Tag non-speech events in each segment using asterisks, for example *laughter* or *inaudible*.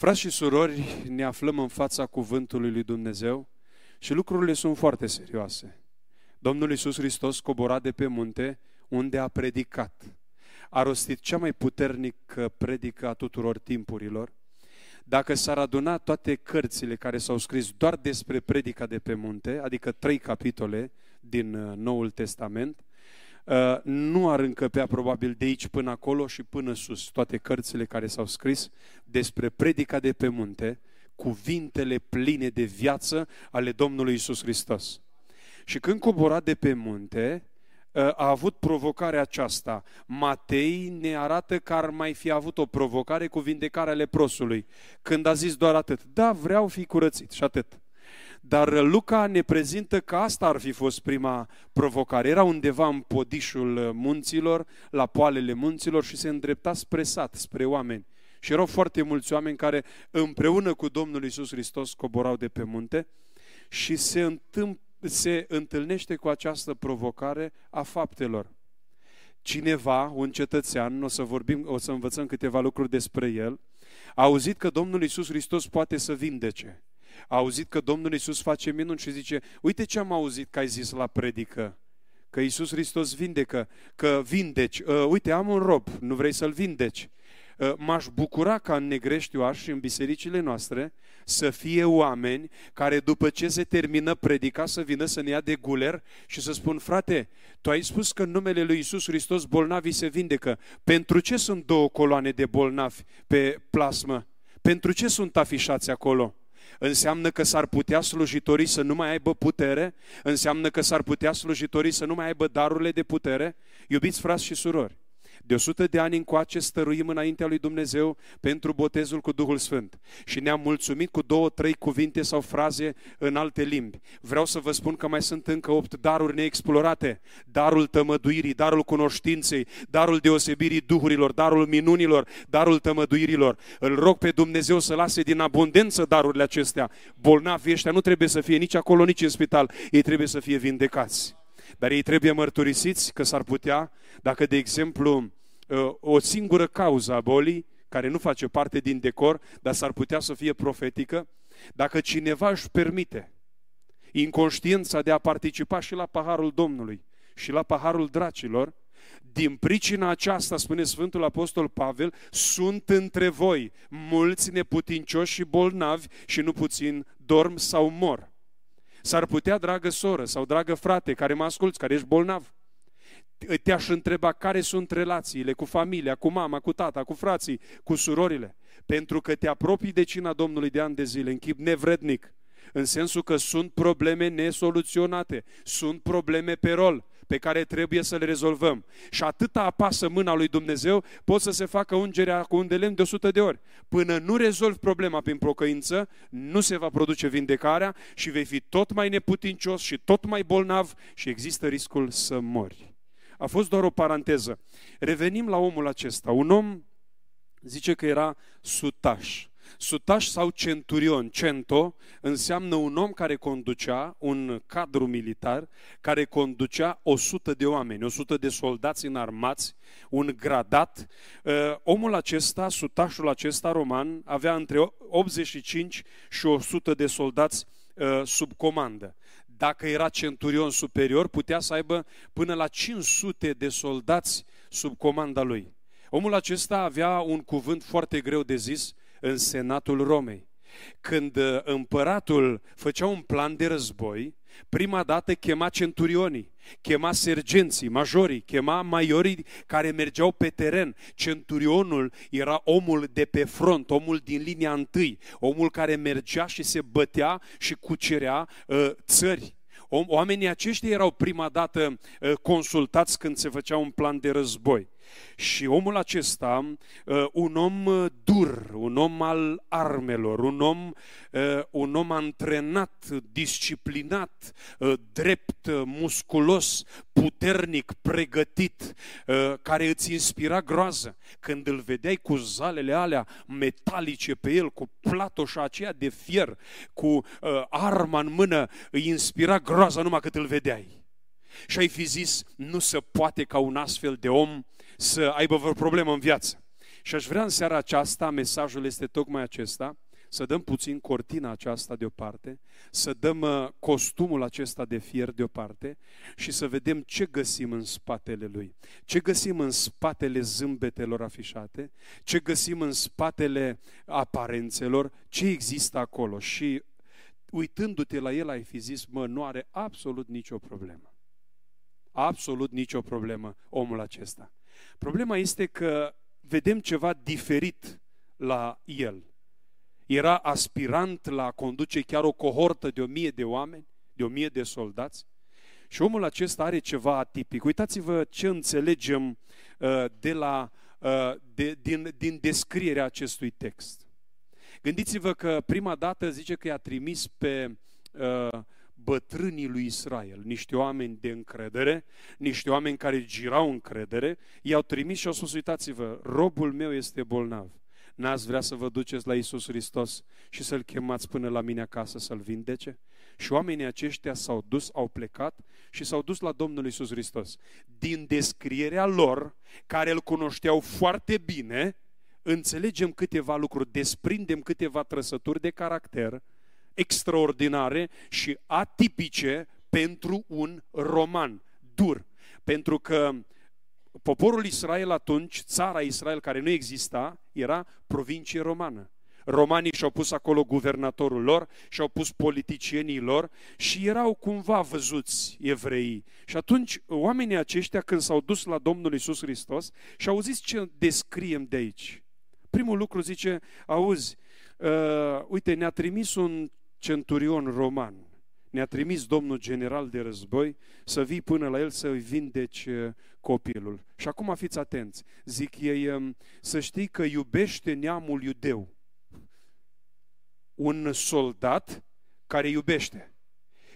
Frați și surori, ne aflăm în fața cuvântului lui Dumnezeu și lucrurile sunt foarte serioase. Domnul Iisus Hristos cobora de pe munte unde a predicat. A rostit cea mai puternică predică a tuturor timpurilor. Dacă s-ar aduna toate cărțile care s-au scris doar despre predica de pe munte, adică trei capitole din uh, Noul Testament, Uh, nu ar încăpea probabil de aici până acolo și până sus toate cărțile care s-au scris despre predica de pe munte, cuvintele pline de viață ale Domnului Isus Hristos. Și când cobora de pe munte, uh, a avut provocarea aceasta. Matei ne arată că ar mai fi avut o provocare cu vindecarea leprosului. Când a zis doar atât, da, vreau fi curățit și atât. Dar Luca ne prezintă că asta ar fi fost prima provocare. Era undeva în podișul munților, la poalele munților și se îndrepta spre sat, spre oameni. Și erau foarte mulți oameni care împreună cu Domnul Isus Hristos coborau de pe munte și se, întâmp, se întâlnește cu această provocare a faptelor. Cineva, un cetățean, o să vorbim, o să învățăm câteva lucruri despre el, a auzit că Domnul Isus Hristos poate să vindece a auzit că Domnul Iisus face minuni și zice, uite ce am auzit că ai zis la predică, că Iisus Hristos vindecă, că vindeci, uh, uite, am un rob, nu vrei să-l vindeci. Uh, m-aș bucura ca în Negreștioaș și în bisericile noastre să fie oameni care după ce se termină predica să vină să ne ia de guler și să spun, frate, tu ai spus că în numele lui Isus Hristos bolnavii se vindecă. Pentru ce sunt două coloane de bolnavi pe plasmă? Pentru ce sunt afișați acolo? Înseamnă că s-ar putea slujitorii să nu mai aibă putere, înseamnă că s-ar putea slujitorii să nu mai aibă darurile de putere. Iubiți frați și surori, de 100 de ani încoace stăruim înaintea lui Dumnezeu pentru botezul cu Duhul Sfânt și ne-am mulțumit cu două, trei cuvinte sau fraze în alte limbi. Vreau să vă spun că mai sunt încă opt daruri neexplorate. Darul tămăduirii, darul cunoștinței, darul deosebirii duhurilor, darul minunilor, darul tămăduirilor. Îl rog pe Dumnezeu să lase din abundență darurile acestea. Bolnavii ăștia nu trebuie să fie nici acolo, nici în spital. Ei trebuie să fie vindecați. Dar ei trebuie mărturisiți că s-ar putea, dacă de exemplu Uh, o singură cauză a bolii, care nu face parte din decor, dar s-ar putea să fie profetică, dacă cineva își permite inconștiența de a participa și la paharul Domnului și la paharul dracilor, din pricina aceasta, spune Sfântul Apostol Pavel, sunt între voi mulți neputincioși și bolnavi și nu puțin dorm sau mor. S-ar putea, dragă soră sau dragă frate, care mă asculți, care ești bolnav, te-aș întreba care sunt relațiile cu familia, cu mama, cu tata, cu frații, cu surorile. Pentru că te apropii de cina Domnului de ani de zile, în chip nevrednic, în sensul că sunt probleme nesoluționate, sunt probleme pe rol pe care trebuie să le rezolvăm. Și atâta apasă mâna lui Dumnezeu, pot să se facă ungerea cu un de lemn de 100 de ori. Până nu rezolvi problema prin procăință, nu se va produce vindecarea și vei fi tot mai neputincios și tot mai bolnav și există riscul să mori. A fost doar o paranteză. Revenim la omul acesta. Un om zice că era sutaș. Sutaș sau centurion, cento, înseamnă un om care conducea un cadru militar, care conducea 100 de oameni, 100 de soldați înarmați, un gradat. Uh, omul acesta, sutașul acesta roman, avea între 85 și 100 de soldați uh, sub comandă dacă era centurion superior, putea să aibă până la 500 de soldați sub comanda lui. Omul acesta avea un cuvânt foarte greu de zis în Senatul Romei. Când uh, împăratul făcea un plan de război, prima dată chema centurionii, chema sergenții, majorii, chema maiorii care mergeau pe teren. Centurionul era omul de pe front, omul din linia întâi, omul care mergea și se bătea și cucerea uh, țări. Oamenii aceștia erau prima dată uh, consultați când se făcea un plan de război. Și omul acesta, uh, un om uh, dur, un om al armelor, un om, uh, un om antrenat, disciplinat, drept, musculos, puternic, pregătit, care îți inspira groază. Când îl vedeai cu zalele alea metalice pe el, cu platoșa aceea de fier, cu arma în mână, îi inspira groază numai cât îl vedeai. Și ai fi zis, nu se poate ca un astfel de om să aibă vreo problemă în viață. Și aș vrea în seara aceasta, mesajul este tocmai acesta, să dăm puțin cortina aceasta deoparte, să dăm uh, costumul acesta de fier deoparte și să vedem ce găsim în spatele lui. Ce găsim în spatele zâmbetelor afișate, ce găsim în spatele aparențelor, ce există acolo. Și uitându-te la el ai fi zis, mă, nu are absolut nicio problemă. Absolut nicio problemă omul acesta. Problema este că vedem ceva diferit la el era aspirant la a conduce chiar o cohortă de o mie de oameni, de o mie de soldați. Și omul acesta are ceva atipic. Uitați-vă ce înțelegem uh, de la, uh, de, din, din descrierea acestui text. Gândiți-vă că prima dată zice că i-a trimis pe uh, bătrânii lui Israel, niște oameni de încredere, niște oameni care girau încredere, i-au trimis și au spus, uitați-vă, robul meu este bolnav. N-ați vrea să vă duceți la Isus Hristos și să-L chemați până la mine acasă să-L vindece? Și oamenii aceștia s-au dus, au plecat și s-au dus la Domnul Isus Hristos. Din descrierea lor, care îl cunoșteau foarte bine, înțelegem câteva lucruri, desprindem câteva trăsături de caracter extraordinare și atipice pentru un roman dur. Pentru că poporul Israel atunci, țara Israel care nu exista, era provincie romană. Romanii și-au pus acolo guvernatorul lor și-au pus politicienii lor și erau cumva văzuți evreii. Și atunci oamenii aceștia când s-au dus la Domnul Isus Hristos și au zis ce descriem de aici. Primul lucru zice, auzi, uh, uite, ne-a trimis un centurion roman ne-a trimis domnul general de război să vii până la el să-i vindeci uh, copilul. Și acum fiți atenți, zic ei, um, să știi că iubește neamul iudeu. Un soldat care iubește,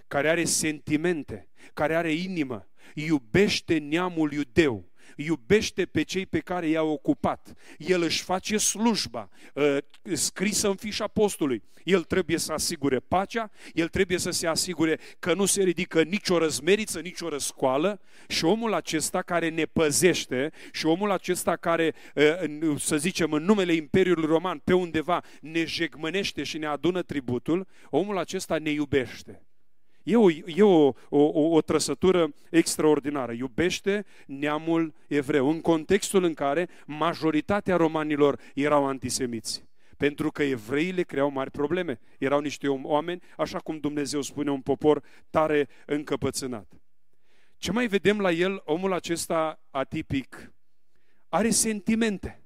care are sentimente, care are inimă, iubește neamul iudeu iubește pe cei pe care i-a ocupat. El își face slujba uh, scrisă în fișa postului. El trebuie să asigure pacea, el trebuie să se asigure că nu se ridică nicio răzmeriță, nicio răscoală și omul acesta care ne păzește și omul acesta care, uh, să zicem, în numele Imperiului Roman, pe undeva ne jegmănește și ne adună tributul, omul acesta ne iubește. E o, e o, o, o trăsătură extraordinară. Iubește neamul evreu, în contextul în care majoritatea romanilor erau antisemiți. Pentru că evreii le creau mari probleme. Erau niște oameni, așa cum Dumnezeu spune, un popor tare încăpățânat. Ce mai vedem la el, omul acesta atipic, are sentimente.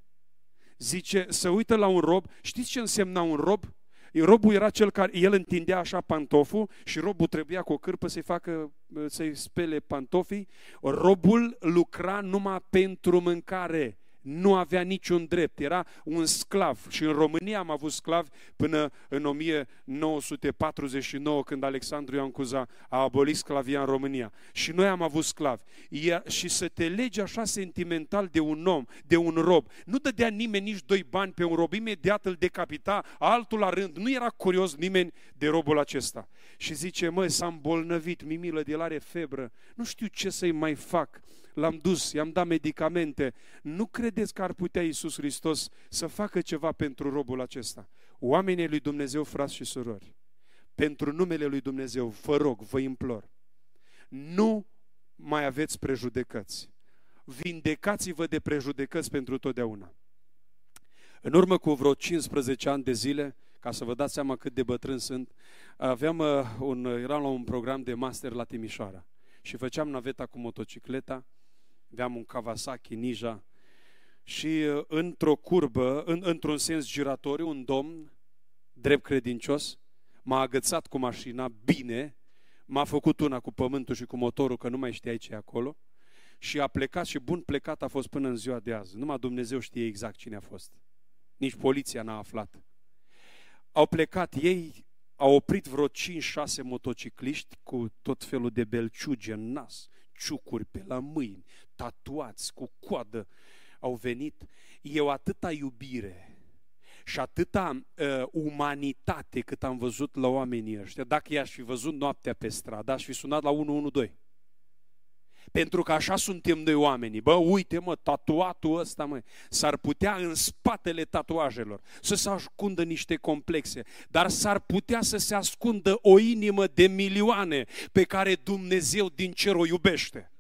Zice, să uită la un rob. Știți ce însemna un rob? Robul era cel care, el întindea așa pantoful și robul trebuia cu o cârpă să-i facă, să-i spele pantofii. Robul lucra numai pentru mâncare nu avea niciun drept, era un sclav. Și în România am avut sclavi până în 1949, când Alexandru Ioan Cuza a abolit sclavia în România. Și noi am avut sclavi. și să te legi așa sentimental de un om, de un rob, nu dădea nimeni nici doi bani pe un rob, imediat îl decapita, altul la rând. Nu era curios nimeni de robul acesta. Și zice, măi, s-a îmbolnăvit, mimilă de el are febră, nu știu ce să-i mai fac l-am dus, i-am dat medicamente. Nu credeți că ar putea Iisus Hristos să facă ceva pentru robul acesta? Oamenii lui Dumnezeu, frați și surori, pentru numele lui Dumnezeu, vă rog, vă implor, nu mai aveți prejudecăți. Vindecați-vă de prejudecăți pentru totdeauna. În urmă cu vreo 15 ani de zile, ca să vă dați seama cât de bătrân sunt, aveam uh, un, eram la un program de master la Timișoara și făceam naveta cu motocicleta aveam un Kawasaki Ninja și uh, într-o curbă, în, într-un sens giratoriu, un domn drept credincios m-a agățat cu mașina bine, m-a făcut una cu pământul și cu motorul, că nu mai știai ce e acolo, și a plecat și bun plecat a fost până în ziua de azi. Numai Dumnezeu știe exact cine a fost. Nici poliția n-a aflat. Au plecat ei, au oprit vreo 5-6 motocicliști cu tot felul de belciuge în nas, ciucuri pe la mâini, tatuați, cu coadă, au venit. Eu atâta iubire și atâta uh, umanitate cât am văzut la oamenii ăștia, dacă i-aș fi văzut noaptea pe stradă, aș fi sunat la 112. Pentru că așa suntem noi oamenii. Bă, uite mă, tatuatul ăsta, mă, s-ar putea în spatele tatuajelor să se ascundă niște complexe, dar s-ar putea să se ascundă o inimă de milioane pe care Dumnezeu din cer o iubește.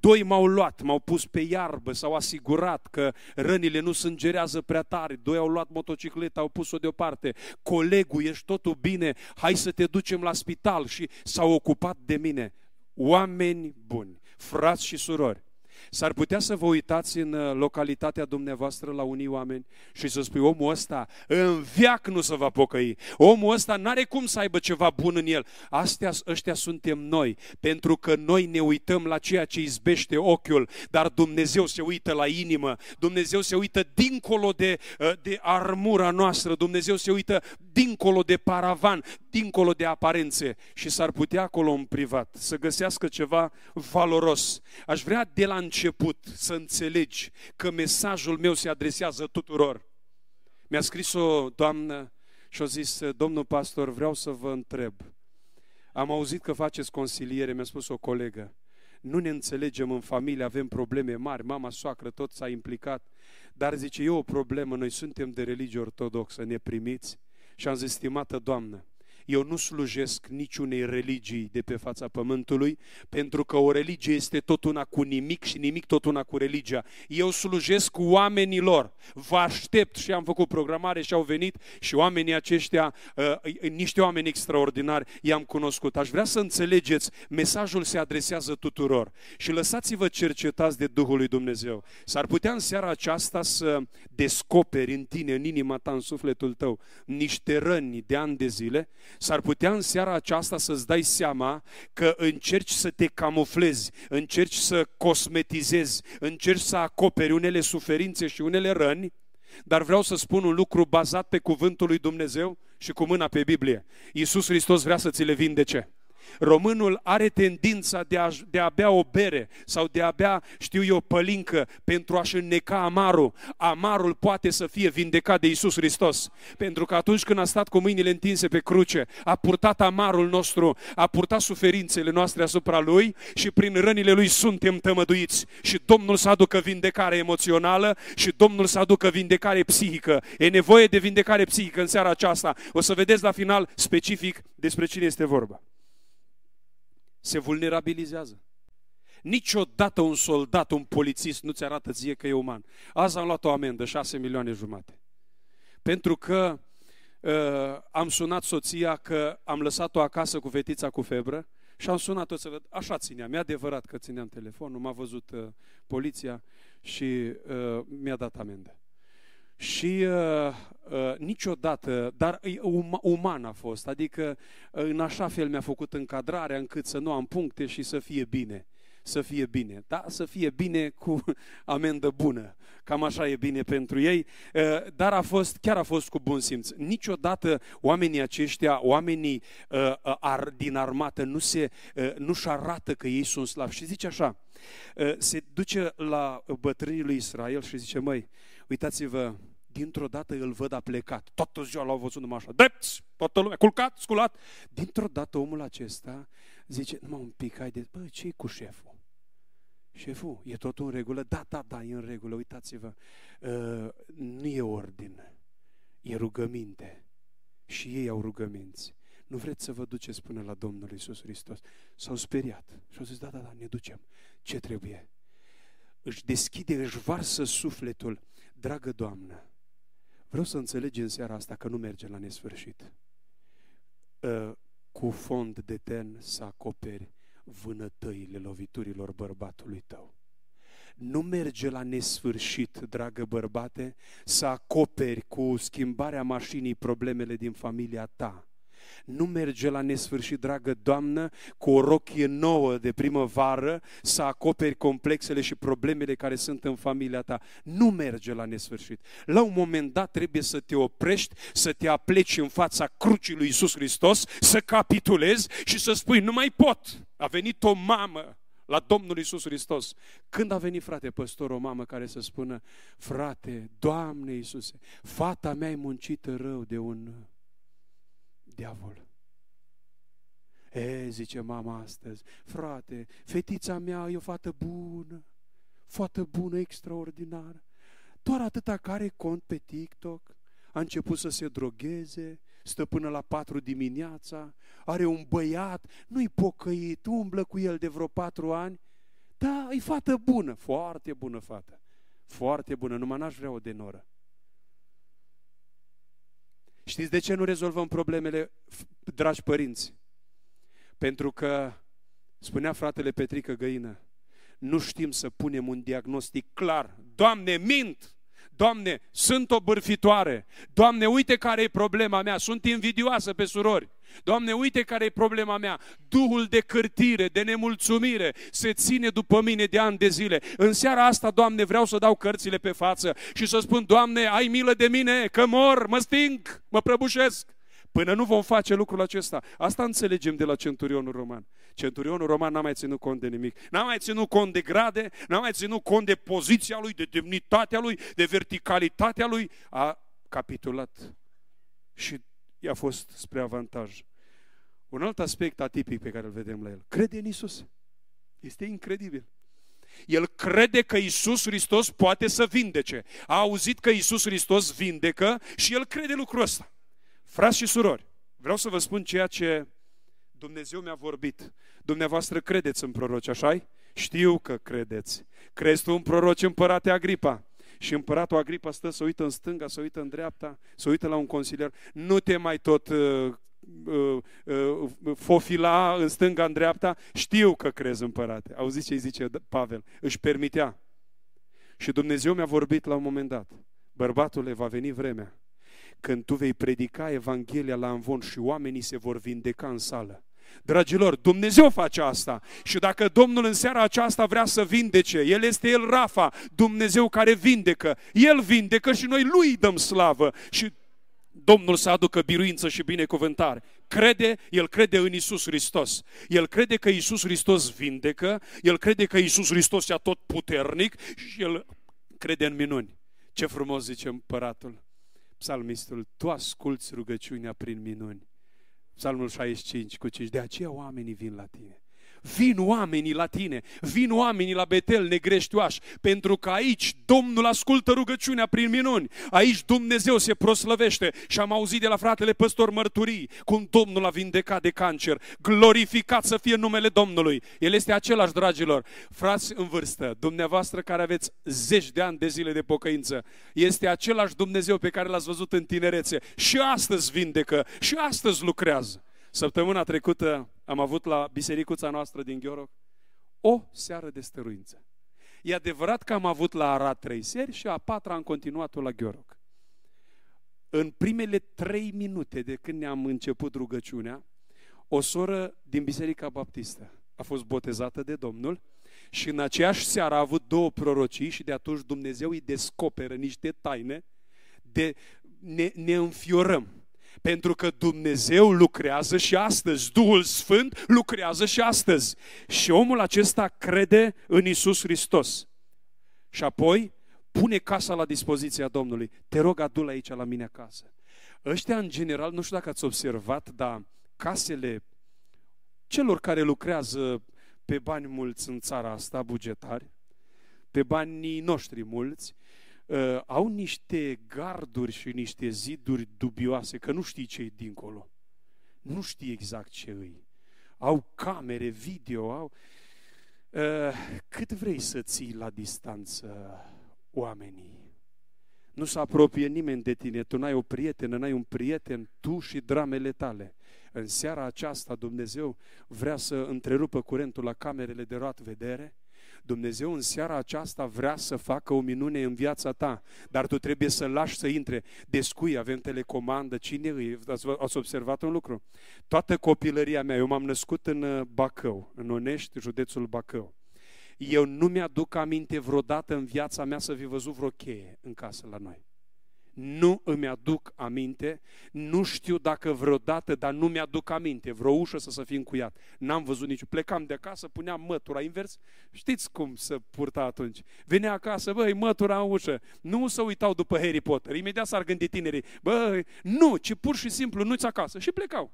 Doi m-au luat, m-au pus pe iarbă, s-au asigurat că rănile nu sângerează prea tare. Doi au luat motocicleta, au pus-o deoparte. Colegul, ești totul bine, hai să te ducem la spital și s-au ocupat de mine. Oameni buni, frați și surori, S-ar putea să vă uitați în uh, localitatea dumneavoastră la unii oameni și să spui, omul ăsta în viac nu se va pocăi. Omul ăsta n-are cum să aibă ceva bun în el. Astea, ăștia suntem noi, pentru că noi ne uităm la ceea ce izbește ochiul, dar Dumnezeu se uită la inimă, Dumnezeu se uită dincolo de, uh, de armura noastră, Dumnezeu se uită dincolo de paravan, dincolo de aparențe și s-ar putea acolo în privat să găsească ceva valoros. Aș vrea de la început să înțelegi că mesajul meu se adresează tuturor. Mi-a scris o doamnă și a zis, domnul pastor, vreau să vă întreb. Am auzit că faceți consiliere, mi-a spus o colegă. Nu ne înțelegem în familie, avem probleme mari, mama, soacră, tot s-a implicat. Dar zice, e o problemă, noi suntem de religie ortodoxă, ne primiți? Și am zis, stimată doamnă, eu nu slujesc niciunei religii de pe fața pământului, pentru că o religie este tot una cu nimic și nimic tot una cu religia. Eu slujesc oamenilor. Vă aștept și am făcut programare și au venit și oamenii aceștia, uh, niște oameni extraordinari, i-am cunoscut. Aș vrea să înțelegeți, mesajul se adresează tuturor. Și lăsați-vă cercetați de Duhul lui Dumnezeu. S-ar putea în seara aceasta să descoperi în tine, în inima ta, în sufletul tău, niște răni de ani de zile, S-ar putea în seara aceasta să-ți dai seama că încerci să te camuflezi, încerci să cosmetizezi, încerci să acoperi unele suferințe și unele răni, dar vreau să spun un lucru bazat pe cuvântul lui Dumnezeu și cu mâna pe Biblie. Iisus Hristos vrea să ți le vindece. Românul are tendința de a, de a bea o bere sau de a bea, știu eu, pălincă pentru a-și înneca amarul. Amarul poate să fie vindecat de Isus Hristos. Pentru că atunci când a stat cu mâinile întinse pe cruce, a purtat amarul nostru, a purtat suferințele noastre asupra Lui și prin rănile Lui suntem tămăduiți. Și Domnul să aducă vindecare emoțională și Domnul să aducă vindecare psihică. E nevoie de vindecare psihică în seara aceasta. O să vedeți la final specific despre cine este vorba se vulnerabilizează. Niciodată un soldat, un polițist nu-ți arată ție că e uman. Azi am luat o amendă, 6 milioane jumate. Pentru că uh, am sunat soția că am lăsat-o acasă cu fetița cu febră și am sunat-o să văd, așa țineam, e adevărat că țineam telefonul, m-a văzut uh, poliția și uh, mi-a dat amendă. Și uh, uh, niciodată, dar um, uman a fost, adică uh, în așa fel mi-a făcut încadrarea încât să nu am puncte și să fie bine. Să fie bine, da? Să fie bine cu *laughs* amendă bună. Cam așa e bine pentru ei, uh, dar a fost, chiar a fost cu bun simț. Niciodată oamenii aceștia, oamenii uh, uh, ar, din armată, nu se, uh, nu-și arată că ei sunt slavi. Și zice așa, uh, se duce la bătrânii lui Israel și zice, măi, uitați-vă, dintr-o dată îl văd a plecat. Toată ziua l-au văzut numai așa, drepți, toată lumea, culcat, sculat. Dintr-o dată omul acesta zice, numai un pic, haide, bă, ce cu șeful? Șeful, e totul în regulă? Da, da, da, e în regulă, uitați-vă. Uh, nu e ordine, e rugăminte. Și ei au rugăminți. Nu vreți să vă duceți până la Domnul Isus Hristos? S-au speriat și au zis, da, da, da, ne ducem. Ce trebuie? Își deschide, își varsă sufletul. Dragă Doamnă, Vreau să înțelegi în seara asta că nu merge la nesfârșit. Ă, cu fond de ten să acoperi vânătăile loviturilor bărbatului tău. Nu merge la nesfârșit, dragă bărbate, să acoperi cu schimbarea mașinii problemele din familia ta nu merge la nesfârșit, dragă Doamnă, cu o rochie nouă de primăvară să acoperi complexele și problemele care sunt în familia ta. Nu merge la nesfârșit. La un moment dat trebuie să te oprești, să te apleci în fața crucii lui Isus Hristos, să capitulezi și să spui, nu mai pot. A venit o mamă la Domnul Isus Hristos. Când a venit, frate păstor, o mamă care să spună, frate, Doamne Iisuse, fata mea e muncită rău de un diavol. E, zice mama astăzi, frate, fetița mea e o fată bună, fată bună, extraordinară. Doar atâta care cont pe TikTok, a început să se drogheze, stă până la patru dimineața, are un băiat, nu-i pocăit, umblă cu el de vreo patru ani. Da, e fată bună, foarte bună fată. Foarte bună, numai n-aș vrea o de noră. Știți de ce nu rezolvăm problemele, dragi părinți? Pentru că, spunea fratele Petrică Găină, nu știm să punem un diagnostic clar. Doamne, mint! Doamne, sunt o bârfitoare. Doamne, uite care e problema mea. Sunt invidioasă pe surori. Doamne, uite care e problema mea. Duhul de cârtire, de nemulțumire se ține după mine de ani de zile. În seara asta, Doamne, vreau să dau cărțile pe față și să spun, Doamne, ai milă de mine, că mor, mă sting, mă prăbușesc. Până nu vom face lucrul acesta. Asta înțelegem de la centurionul roman. Centurionul roman n-a mai ținut cont de nimic. N-a mai ținut cont de grade, n-a mai ținut cont de poziția lui, de demnitatea lui, de verticalitatea lui. A capitulat și i-a fost spre avantaj. Un alt aspect atipic pe care îl vedem la el. Crede în Isus. Este incredibil. El crede că Isus Hristos poate să vindece. A auzit că Isus Hristos vindecă și el crede lucrul ăsta. Frați și surori, vreau să vă spun ceea ce Dumnezeu mi-a vorbit. Dumneavoastră credeți în proroci, așa Știu că credeți. Crezi tu în proroci, împărate Agripa? Și împăratul Agripa stă să uită în stânga, să uită în dreapta, să uită la un consilier. Nu te mai tot uh, uh, uh, fofila în stânga, în dreapta. Știu că crezi împărate. Auziți ce îi zice Pavel? Își permitea. Și Dumnezeu mi-a vorbit la un moment dat. Bărbatule, va veni vremea când tu vei predica Evanghelia la învon și oamenii se vor vindeca în sală. Dragilor, Dumnezeu face asta. Și dacă Domnul în seara aceasta vrea să vindece, El este El Rafa, Dumnezeu care vindecă. El vindecă și noi Lui dăm slavă. Și Domnul să aducă biruință și binecuvântare. Crede, el crede în Isus Hristos. El crede că Isus Hristos vindecă, el crede că Isus Hristos e tot puternic și el crede în minuni. Ce frumos zice împăratul psalmistul, tu asculți rugăciunea prin minuni. Psalmul 65 cu 5. De aceea oamenii vin la tine. Vin oamenii la tine, vin oamenii la Betel, negreștioaș, pentru că aici Domnul ascultă rugăciunea prin minuni, aici Dumnezeu se proslăvește. Și am auzit de la fratele păstor mărturii cum Domnul a vindecat de cancer, glorificat să fie numele Domnului. El este același, dragilor, frați în vârstă, dumneavoastră care aveți zeci de ani de zile de pocăință, este același Dumnezeu pe care l-ați văzut în tinerețe. Și astăzi vindecă și astăzi lucrează. Săptămâna trecută am avut la bisericuța noastră din Gheoroc o seară de stăruință. E adevărat că am avut la Arad trei seri și a patra am continuat-o la Gheoroc. În primele trei minute de când ne-am început rugăciunea, o soră din Biserica Baptistă a fost botezată de Domnul și în aceeași seară a avut două prorocii și de atunci Dumnezeu îi descoperă niște taine de ne, ne înfiorăm pentru că Dumnezeu lucrează și astăzi, Duhul Sfânt lucrează și astăzi. Și omul acesta crede în Isus Hristos. Și apoi pune casa la dispoziția Domnului. Te rog, adu aici la mine acasă. Ăștia, în general, nu știu dacă ați observat, dar casele celor care lucrează pe bani mulți în țara asta, bugetari, pe banii noștri mulți, uh, au niște garduri și niște ziduri dubioase, că nu știi ce e dincolo. Nu știi exact ce îi. Au camere, video, au... Uh, cât vrei să ții la distanță oamenii? Nu se apropie nimeni de tine, tu n-ai o prietenă, n-ai un prieten, tu și dramele tale. În seara aceasta Dumnezeu vrea să întrerupă curentul la camerele de roat vedere, Dumnezeu în seara aceasta vrea să facă o minune în viața ta, dar tu trebuie să lași să intre. Descui, avem telecomandă, cine îi? Ați, ați observat un lucru? Toată copilăria mea, eu m-am născut în uh, Bacău, în Onești, județul Bacău. Eu nu mi-aduc aminte vreodată în viața mea să fi văzut vreo cheie în casă la noi. Nu îmi aduc aminte, nu știu dacă vreodată, dar nu mi-aduc aminte, vreo ușă să să fi încuiat. N-am văzut nici. Plecam de acasă, puneam mătura invers. Știți cum să purta atunci? Venea acasă, băi, mătura în ușă. Nu să uitau după Harry Potter. Imediat s-ar gândi tinerii, băi, nu, ci pur și simplu nu-ți acasă. Și plecau.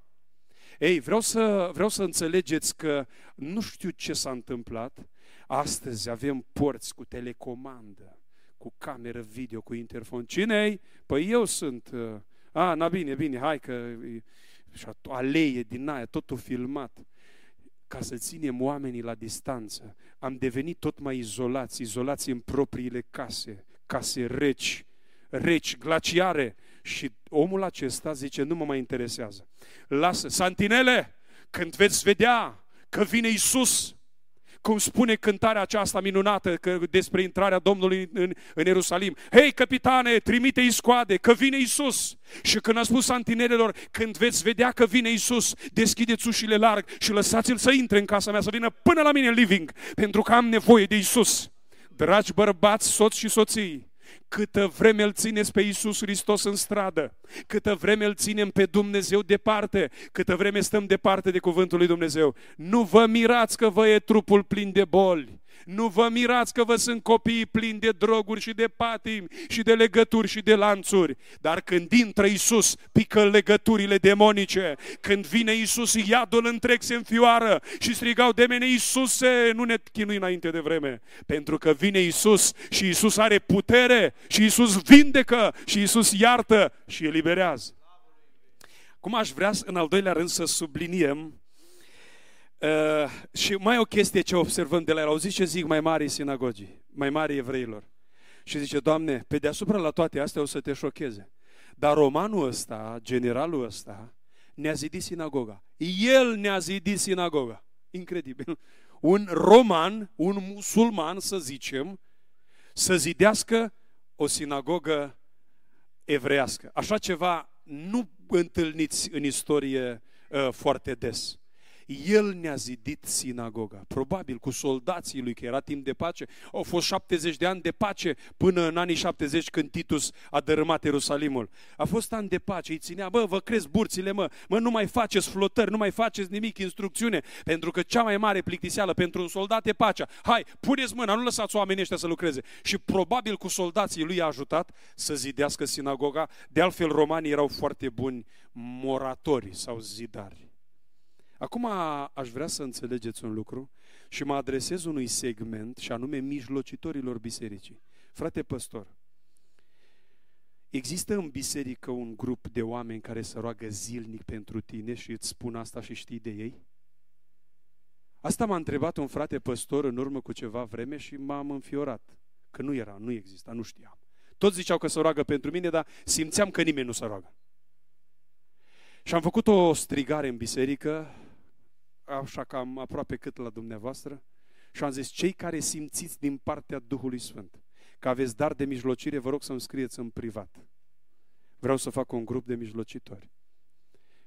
Ei, vreau să, vreau să înțelegeți că nu știu ce s-a întâmplat. Astăzi avem porți cu telecomandă, cu cameră video, cu interfon. Cine-i? Păi eu sunt. Uh, a, na bine, bine, hai că... Și aleie din aia, totul filmat ca să ținem oamenii la distanță. Am devenit tot mai izolați, izolați în propriile case, case reci, reci, glaciare. Și omul acesta zice, nu mă mai interesează. Lasă, santinele, când veți vedea că vine Isus, cum spune cântarea aceasta minunată că despre intrarea Domnului în, în Ierusalim. Hei, capitane, trimite iscoade, că vine Isus. Și când a spus santinelelor, când veți vedea că vine Isus, deschideți ușile larg și lăsați-l să intre în casa mea, să vină până la mine în living, pentru că am nevoie de Isus. Dragi bărbați, soți și soții, Câtă vreme îl țineți pe Iisus Hristos în stradă, câtă vreme îl ținem pe Dumnezeu departe, câtă vreme stăm departe de cuvântul lui Dumnezeu, nu vă mirați că vă e trupul plin de boli, nu vă mirați că vă sunt copiii plini de droguri și de patimi și de legături și de lanțuri. Dar când intră Isus, pică legăturile demonice. Când vine Isus, iadul întreg se înfioară și strigau de mine, Iisuse, nu ne chinui înainte de vreme. Pentru că vine Isus și Isus are putere și Isus vindecă și Isus iartă și eliberează. Cum aș vrea în al doilea rând să subliniem Uh, și mai o chestie ce observăm de la el. Auziți ce zic mai mari sinagogii, mai mari evreilor. Și zice, Doamne, pe deasupra la toate astea o să te șocheze. Dar romanul ăsta, generalul ăsta, ne-a zidit sinagoga. El ne-a zidit sinagoga. Incredibil. Un roman, un musulman, să zicem, să zidească o sinagogă evrească. Așa ceva nu întâlniți în istorie uh, foarte des. El ne-a zidit sinagoga. Probabil cu soldații lui, că era timp de pace. Au fost 70 de ani de pace până în anii 70 când Titus a dărâmat Ierusalimul. A fost an de pace, îi ținea, bă, vă crezi burțile, mă, mă, nu mai faceți flotări, nu mai faceți nimic, instrucțiune, pentru că cea mai mare plictiseală pentru un soldat e pacea. Hai, puneți mâna, nu lăsați oamenii ăștia să lucreze. Și probabil cu soldații lui a ajutat să zidească sinagoga. De altfel, romanii erau foarte buni moratori sau zidari. Acum aș vrea să înțelegeți un lucru și mă adresez unui segment și anume mijlocitorilor bisericii. Frate păstor, există în biserică un grup de oameni care se roagă zilnic pentru tine și îți spun asta și știi de ei? Asta m-a întrebat un frate păstor în urmă cu ceva vreme și m-am înfiorat. Că nu era, nu exista, nu știam. Toți ziceau că se roagă pentru mine, dar simțeam că nimeni nu se roagă. Și am făcut o strigare în biserică, așa cam aproape cât la dumneavoastră, și am zis, cei care simțiți din partea Duhului Sfânt că aveți dar de mijlocire, vă rog să-mi scrieți în privat. Vreau să fac un grup de mijlocitori.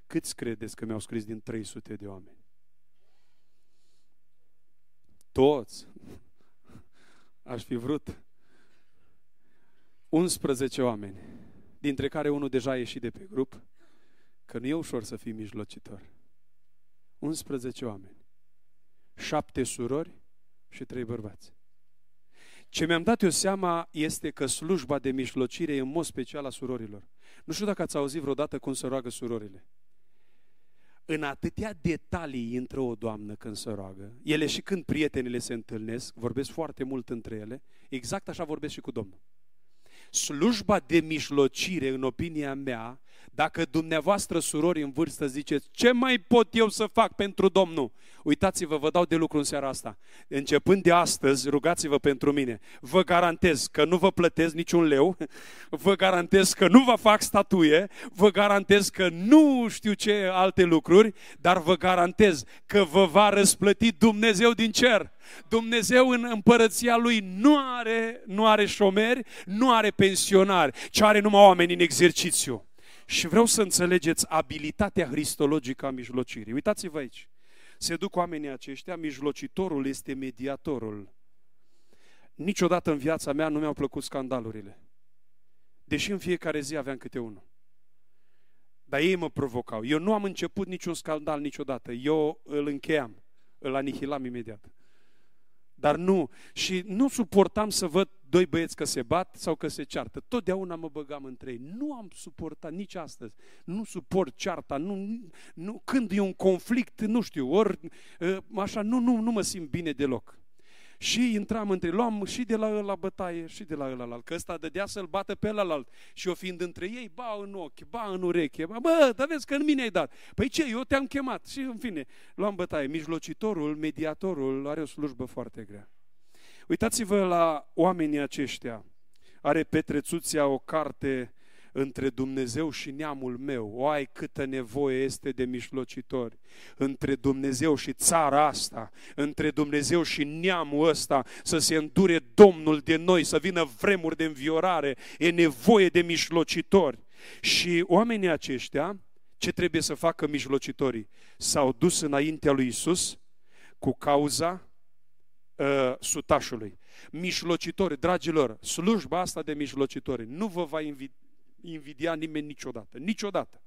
Câți credeți că mi-au scris din 300 de oameni? Toți. Aș fi vrut. 11 oameni, dintre care unul deja a ieșit de pe grup, că nu e ușor să fii mijlocitor. 11 oameni, șapte surori și trei bărbați. Ce mi-am dat eu seama este că slujba de mijlocire e în mod special a surorilor. Nu știu dacă ați auzit vreodată cum se roagă surorile. În atâtea detalii intră o doamnă când se roagă. Ele și când prietenile se întâlnesc, vorbesc foarte mult între ele, exact așa vorbesc și cu Domnul. Slujba de mijlocire, în opinia mea, dacă dumneavoastră, surori în vârstă, ziceți, ce mai pot eu să fac pentru Domnul? Uitați-vă, vă dau de lucru în seara asta. Începând de astăzi, rugați-vă pentru mine. Vă garantez că nu vă plătesc niciun leu, *laughs* vă garantez că nu vă fac statuie, vă garantez că nu știu ce alte lucruri, dar vă garantez că vă va răsplăti Dumnezeu din cer. Dumnezeu în împărăția Lui nu are, nu are șomeri, nu are pensionari, ci are numai oameni în exercițiu. Și vreau să înțelegeți abilitatea cristologică a mijlocirii. Uitați-vă aici. Se duc oamenii aceștia, mijlocitorul este mediatorul. Niciodată în viața mea nu mi-au plăcut scandalurile. Deși în fiecare zi aveam câte unul. Dar ei mă provocau. Eu nu am început niciun scandal niciodată. Eu îl încheiam. Îl anihilam imediat. Dar nu, și nu suportam să văd doi băieți că se bat sau că se ceartă. Totdeauna mă băgam între ei. Nu am suportat nici astăzi. Nu suport cearta. Nu, nu, când e un conflict, nu știu, ori ă, așa, nu, nu, nu mă simt bine deloc. Și intram între, luam și de la la bătaie și de la ăla, că ăsta dădea să-l bată pe ălalt. Și o fiind între ei, ba în ochi, ba în ureche, ba, bă, dar vezi că în mine ai dat. Păi ce, eu te-am chemat. Și în fine, luam bătaie. Mijlocitorul, mediatorul are o slujbă foarte grea. Uitați-vă la oamenii aceștia. Are Petrețuția o carte între Dumnezeu și neamul meu. O ai câtă nevoie este de mijlocitori. Între Dumnezeu și țara asta, între Dumnezeu și neamul ăsta, să se îndure Domnul de noi, să vină vremuri de înviorare. E nevoie de mijlocitori. Și oamenii aceștia, ce trebuie să facă mijlocitorii? S-au dus înaintea lui Isus cu cauza uh, sutașului. Mișlocitori, dragilor, slujba asta de mișlocitori nu vă va invidia nimeni niciodată. Niciodată.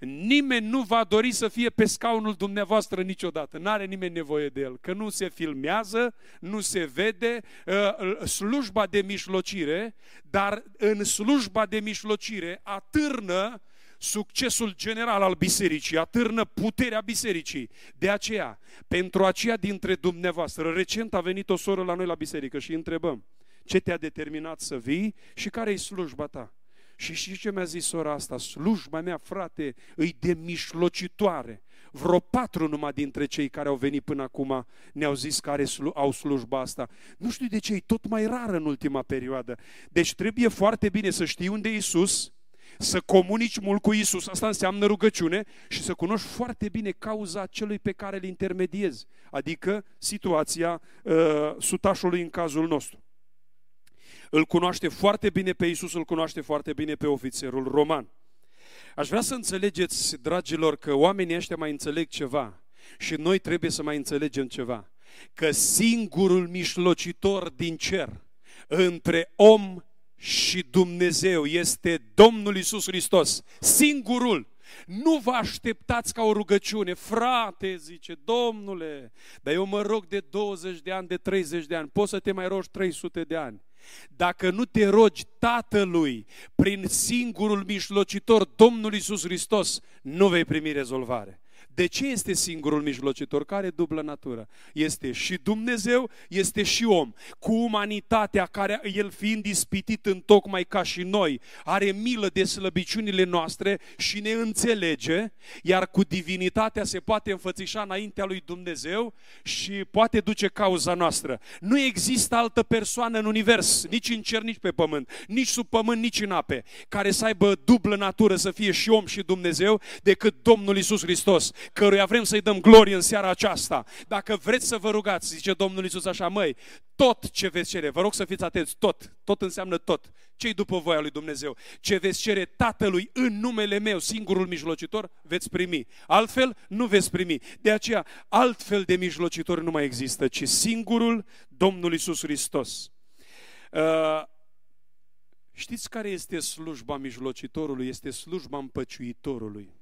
Nimeni nu va dori să fie pe scaunul dumneavoastră niciodată. N-are nimeni nevoie de el. Că nu se filmează, nu se vede uh, slujba de mișlocire, dar în slujba de mișlocire atârnă succesul general al bisericii, atârnă puterea bisericii. De aceea, pentru aceea dintre dumneavoastră, recent a venit o soră la noi la biserică și întrebăm, ce te-a determinat să vii și care e slujba ta? Și știți ce mi-a zis sora asta? Slujba mea, frate, îi de mișlocitoare. Vreo patru numai dintre cei care au venit până acum ne-au zis că au slujba asta. Nu știu de ce, e tot mai rar în ultima perioadă. Deci trebuie foarte bine să știi unde e Isus, să comunici mult cu Isus, asta înseamnă rugăciune și să cunoști foarte bine cauza celui pe care îl intermediezi, adică situația uh, sutașului în cazul nostru. Îl cunoaște foarte bine pe Isus, îl cunoaște foarte bine pe ofițerul roman. Aș vrea să înțelegeți, dragilor, că oamenii ăștia mai înțeleg ceva și noi trebuie să mai înțelegem ceva. Că singurul mișlocitor din cer între om și Dumnezeu este Domnul Isus Hristos, singurul. Nu vă așteptați ca o rugăciune. Frate, zice, Domnule, dar eu mă rog de 20 de ani, de 30 de ani, poți să te mai rogi 300 de ani. Dacă nu te rogi Tatălui prin singurul mijlocitor, Domnul Isus Hristos, nu vei primi rezolvare. De ce este singurul mijlocitor? Care dublă natură? Este și Dumnezeu, este și om. Cu umanitatea care, el fiind ispitit în tocmai ca și noi, are milă de slăbiciunile noastre și ne înțelege, iar cu divinitatea se poate înfățișa înaintea lui Dumnezeu și poate duce cauza noastră. Nu există altă persoană în univers, nici în cer, nici pe pământ, nici sub pământ, nici în ape, care să aibă dublă natură, să fie și om și Dumnezeu, decât Domnul Isus Hristos căruia vrem să-i dăm glorie în seara aceasta. Dacă vreți să vă rugați, zice Domnul Iisus așa, măi, tot ce veți cere, vă rog să fiți atenți, tot, tot înseamnă tot. Ce-i după voia lui Dumnezeu? Ce veți cere Tatălui în numele meu, singurul mijlocitor, veți primi. Altfel, nu veți primi. De aceea, altfel de mijlocitor nu mai există, ci singurul Domnul Iisus Hristos. Uh, știți care este slujba mijlocitorului? Este slujba împăciuitorului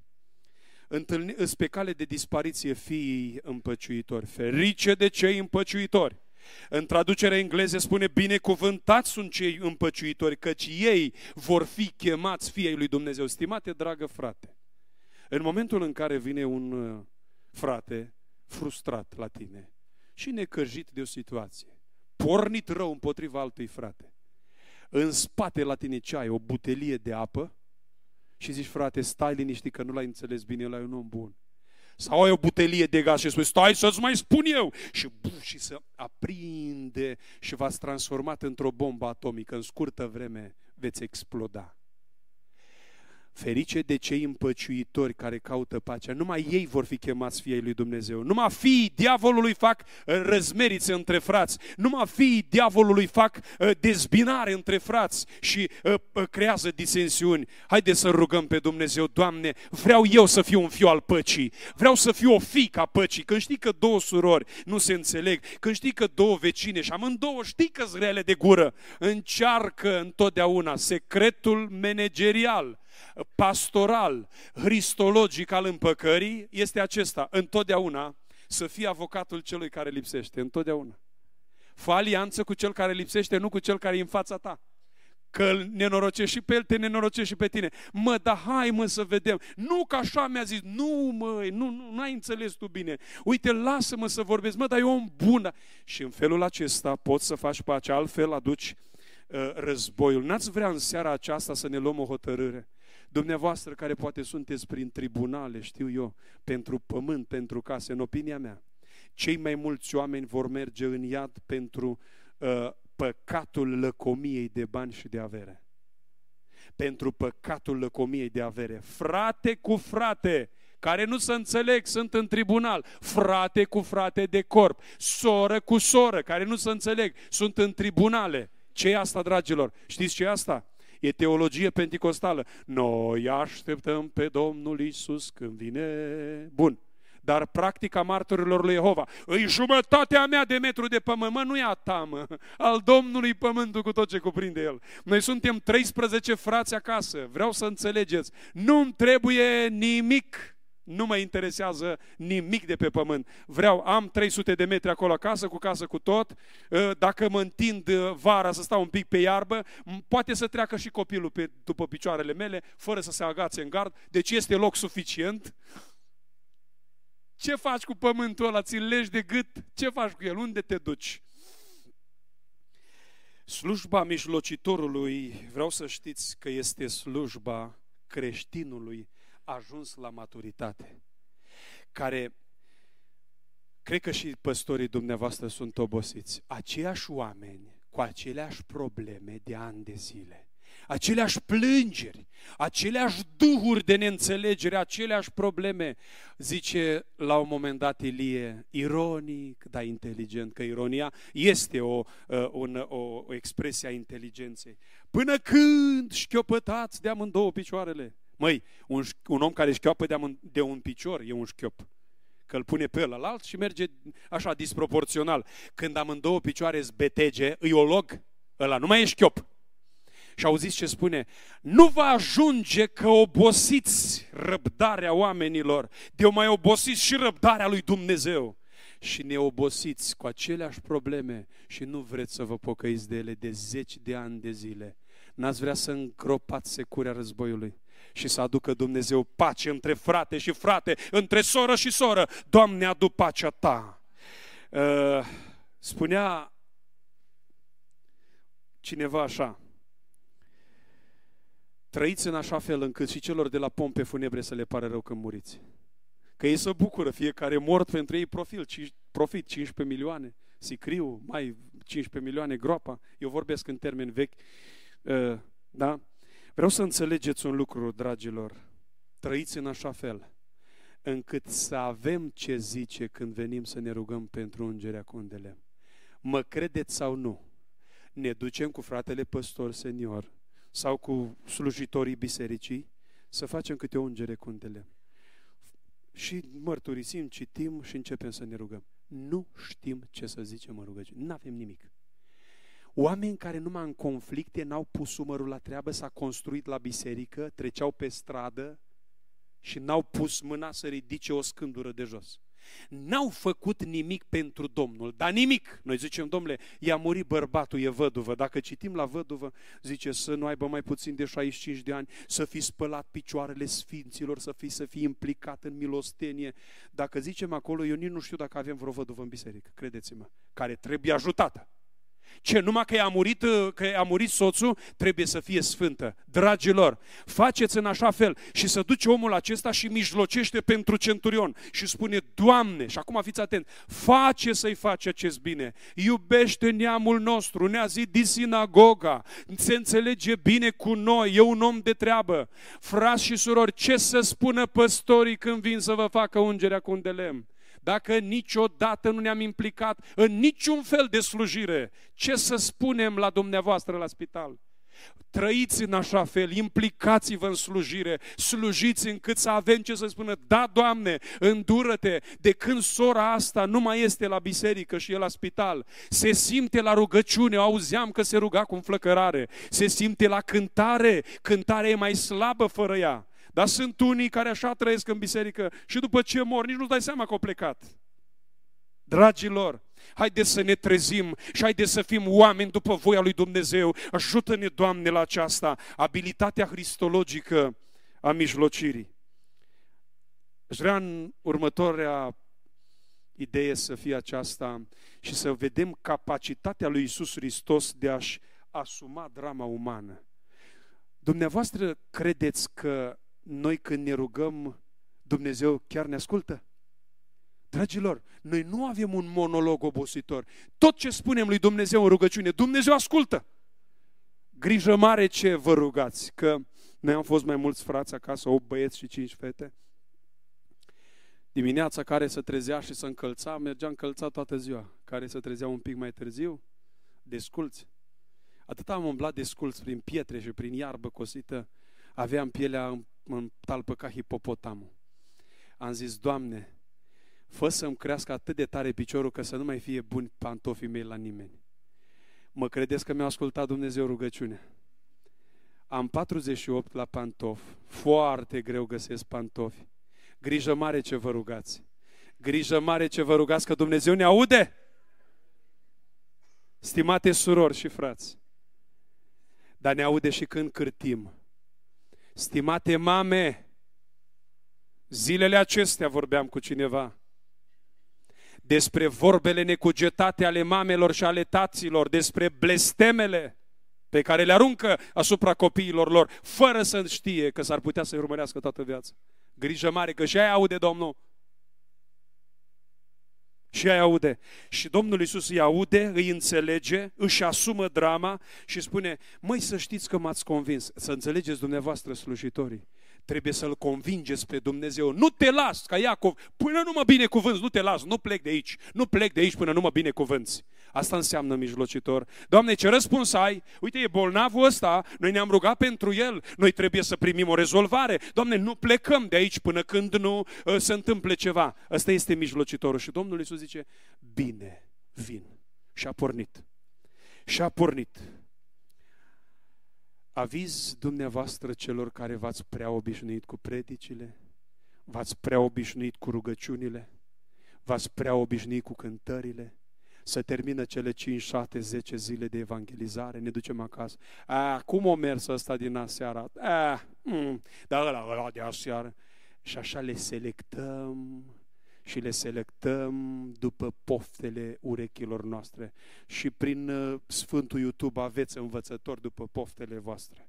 întâlni, pe cale de dispariție fiii împăciuitori. Ferice de cei împăciuitori. În traducerea engleză spune, binecuvântați sunt cei împăciuitori, căci ei vor fi chemați fiei lui Dumnezeu. Stimate, dragă frate, în momentul în care vine un uh, frate frustrat la tine și necăjit de o situație, pornit rău împotriva altui frate, în spate la tine ce ai? O butelie de apă și zici, frate, stai liniștit că nu l-ai înțeles bine, el e un om bun. Sau ai o butelie de gaz și spui, stai să-ți mai spun eu. Și, buf, și să aprinde și v-ați transformat într-o bombă atomică. În scurtă vreme veți exploda. Ferice de cei împăciuitori care caută pacea. Numai ei vor fi chemați fiei lui Dumnezeu. Numai fiii diavolului fac uh, răzmerițe între frați. Numai fiii diavolului fac uh, dezbinare între frați și uh, creează disensiuni. Haideți să rugăm pe Dumnezeu, Doamne, vreau eu să fiu un fiu al păcii. Vreau să fiu o fică a păcii. Când știi că două surori nu se înțeleg, când știi că două vecine și amândouă știi că rele de gură, încearcă întotdeauna secretul managerial pastoral, cristologic al împăcării este acesta, întotdeauna să fii avocatul celui care lipsește, întotdeauna. Fă alianță cu cel care lipsește, nu cu cel care e în fața ta. Că îl nenorocești și pe el, te nenorocești și pe tine. Mă, dar hai mă să vedem. Nu că așa mi-a zis. Nu, măi, nu, nu ai înțeles tu bine. Uite, lasă-mă să vorbesc. Mă, dar e om bun. Și în felul acesta poți să faci pace. Altfel aduci uh, războiul. N-ați vrea în seara aceasta să ne luăm o hotărâre? Dumneavoastră care poate sunteți prin tribunale, știu eu, pentru pământ, pentru case, în opinia mea, cei mai mulți oameni vor merge în iad pentru uh, păcatul lăcomiei de bani și de avere. Pentru păcatul lăcomiei de avere. Frate cu frate, care nu se înțeleg, sunt în tribunal. Frate cu frate de corp. Soră cu soră, care nu se înțeleg, sunt în tribunale. ce e asta, dragilor? Știți ce e asta? E teologie penticostală. Noi așteptăm pe Domnul Isus când vine. Bun. Dar practica martorilor lui Jehova, îi jumătatea mea de metru de pământ, mă, nu e a ta, mă, al Domnului pământul cu tot ce cuprinde el. Noi suntem 13 frați acasă, vreau să înțelegeți, nu-mi trebuie nimic nu mă interesează nimic de pe pământ. Vreau, am 300 de metri acolo acasă, cu casă cu tot. Ă, dacă mă întind ă, vara să stau un pic pe iarbă, poate să treacă și copilul pe, după picioarele mele, fără să se agațe în gard. Deci este loc suficient. Ce faci cu pământul ăla? Ți-l legi de gât? Ce faci cu el? Unde te duci? Slujba mijlocitorului, vreau să știți că este slujba creștinului ajuns la maturitate, care cred că și păstorii dumneavoastră sunt obosiți. Aceiași oameni cu aceleași probleme de ani de zile, aceleași plângeri, aceleași duhuri de neînțelegere, aceleași probleme. Zice la un moment dat Ilie, ironic, dar inteligent, că ironia este o, uh, un, o, o expresie a inteligenței. Până când șchiopătați de amândouă picioarele? Măi, un, un om care șchioapă de, de un picior e un șchiop. Că îl pune pe ălalt și merge așa disproporțional. Când amândouă picioare zbetege, îi o log, ăla nu mai e șchiop. Și auziți ce spune? Nu va ajunge că obosiți răbdarea oamenilor, de o mai obosiți și răbdarea lui Dumnezeu. Și ne obosiți cu aceleași probleme și nu vreți să vă pocăiți de ele de zeci de ani de zile. N-ați vrea să îngropați securea războiului și să aducă Dumnezeu pace între frate și frate, între soră și soră. Doamne, adu pacea Ta. Uh, spunea cineva așa, trăiți în așa fel încât și celor de la pompe funebre să le pare rău când muriți. Că ei se bucură, fiecare mort pentru ei profil, profit 15 milioane, sicriu, mai 15 milioane groapa. Eu vorbesc în termeni vechi, uh, da? Vreau să înțelegeți un lucru, dragilor. Trăiți în așa fel încât să avem ce zice când venim să ne rugăm pentru ungerea cu un de lemn. Mă credeți sau nu? Ne ducem cu fratele păstor senior sau cu slujitorii bisericii să facem câte o ungere cu un de lemn. Și mărturisim, citim și începem să ne rugăm. Nu știm ce să zicem în rugăciune. Nu avem nimic. Oameni care numai în conflicte n-au pus umărul la treabă, s-a construit la biserică, treceau pe stradă și n-au pus mâna să ridice o scândură de jos. N-au făcut nimic pentru Domnul, dar nimic. Noi zicem, domnule, i-a murit bărbatul, e văduvă. Dacă citim la văduvă, zice să nu aibă mai puțin de 65 de ani, să fi spălat picioarele sfinților, să fi, să fi implicat în milostenie. Dacă zicem acolo, eu nici nu știu dacă avem vreo văduvă în biserică, credeți-mă, care trebuie ajutată. Ce, numai că a murit, uh, că a murit soțul, trebuie să fie sfântă. Dragilor, faceți în așa fel și să duce omul acesta și mijlocește pentru centurion și spune, Doamne, și acum fiți atent, face să-i faci acest bine, iubește neamul nostru, ne-a zidit sinagoga, se înțelege bine cu noi, e un om de treabă. Frați și surori, ce să spună păstorii când vin să vă facă ungerea cu un de lemn? Dacă niciodată nu ne-am implicat în niciun fel de slujire, ce să spunem la dumneavoastră la spital? Trăiți în așa fel, implicați-vă în slujire, slujiți încât să avem ce să spună, da, Doamne, îndură-te, de când sora asta nu mai este la biserică și e la spital, se simte la rugăciune, auzeam că se ruga cu înflăcărare, se simte la cântare, cântarea e mai slabă fără ea. Dar sunt unii care așa trăiesc în biserică și după ce mor, nici nu-ți dai seama că au plecat. Dragilor, Haideți să ne trezim și haideți să fim oameni după voia lui Dumnezeu. Ajută-ne, Doamne, la aceasta, abilitatea cristologică a mijlocirii. Aș vrea în următoarea idee să fie aceasta și să vedem capacitatea lui Isus Hristos de a-și asuma drama umană. Dumneavoastră credeți că noi când ne rugăm, Dumnezeu chiar ne ascultă? Dragilor, noi nu avem un monolog obositor. Tot ce spunem lui Dumnezeu în rugăciune, Dumnezeu ascultă. Grijă mare ce vă rugați, că noi am fost mai mulți frați acasă, 8 băieți și 5 fete. Dimineața care se trezea și se încălța, mergea încălțat toată ziua. Care se trezea un pic mai târziu, desculți. Atât am umblat desculți prin pietre și prin iarbă cosită, aveam pielea în, în talpă ca hipopotamul. Am zis, Doamne, fă să-mi crească atât de tare piciorul că să nu mai fie buni pantofii mei la nimeni. Mă credeți că mi-a ascultat Dumnezeu rugăciunea? Am 48 la pantof, foarte greu găsesc pantofi. Grijă mare ce vă rugați. Grijă mare ce vă rugați că Dumnezeu ne aude. Stimate surori și frați, dar ne aude și când cârtim. Stimate mame, zilele acestea vorbeam cu cineva despre vorbele necugetate ale mamelor și ale taților, despre blestemele pe care le aruncă asupra copiilor lor, fără să știe că s-ar putea să-i urmărească toată viața. Grijă mare, că și aia aude Domnul. Și aia aude. Și Domnul Iisus îi aude, îi înțelege, își asumă drama și spune, măi să știți că m-ați convins, să înțelegeți dumneavoastră slujitorii. Trebuie să-L convingeți pe Dumnezeu. Nu te las, ca Iacov, până nu mă binecuvânți, nu te las, nu plec de aici. Nu plec de aici până nu mă binecuvânți. Asta înseamnă mijlocitor. Doamne, ce răspuns ai? Uite, e bolnavul ăsta, noi ne-am rugat pentru el, noi trebuie să primim o rezolvare. Doamne, nu plecăm de aici până când nu uh, se întâmple ceva. Ăsta este mijlocitorul. Și Domnul Iisus zice, bine, vin. Și a pornit. Și a pornit. Aviz dumneavoastră celor care v-ați prea obișnuit cu predicile, v-ați prea obișnuit cu rugăciunile, v-ați prea obișnuit cu cântările, să termină cele 5, 7, 10 zile de evangelizare, ne ducem acasă. A, cum o mers ăsta din aseară? A, mm, dar ăla, ăla de aseară. Și așa le selectăm și le selectăm după poftele urechilor noastre. Și prin uh, Sfântul YouTube aveți învățători după poftele voastre.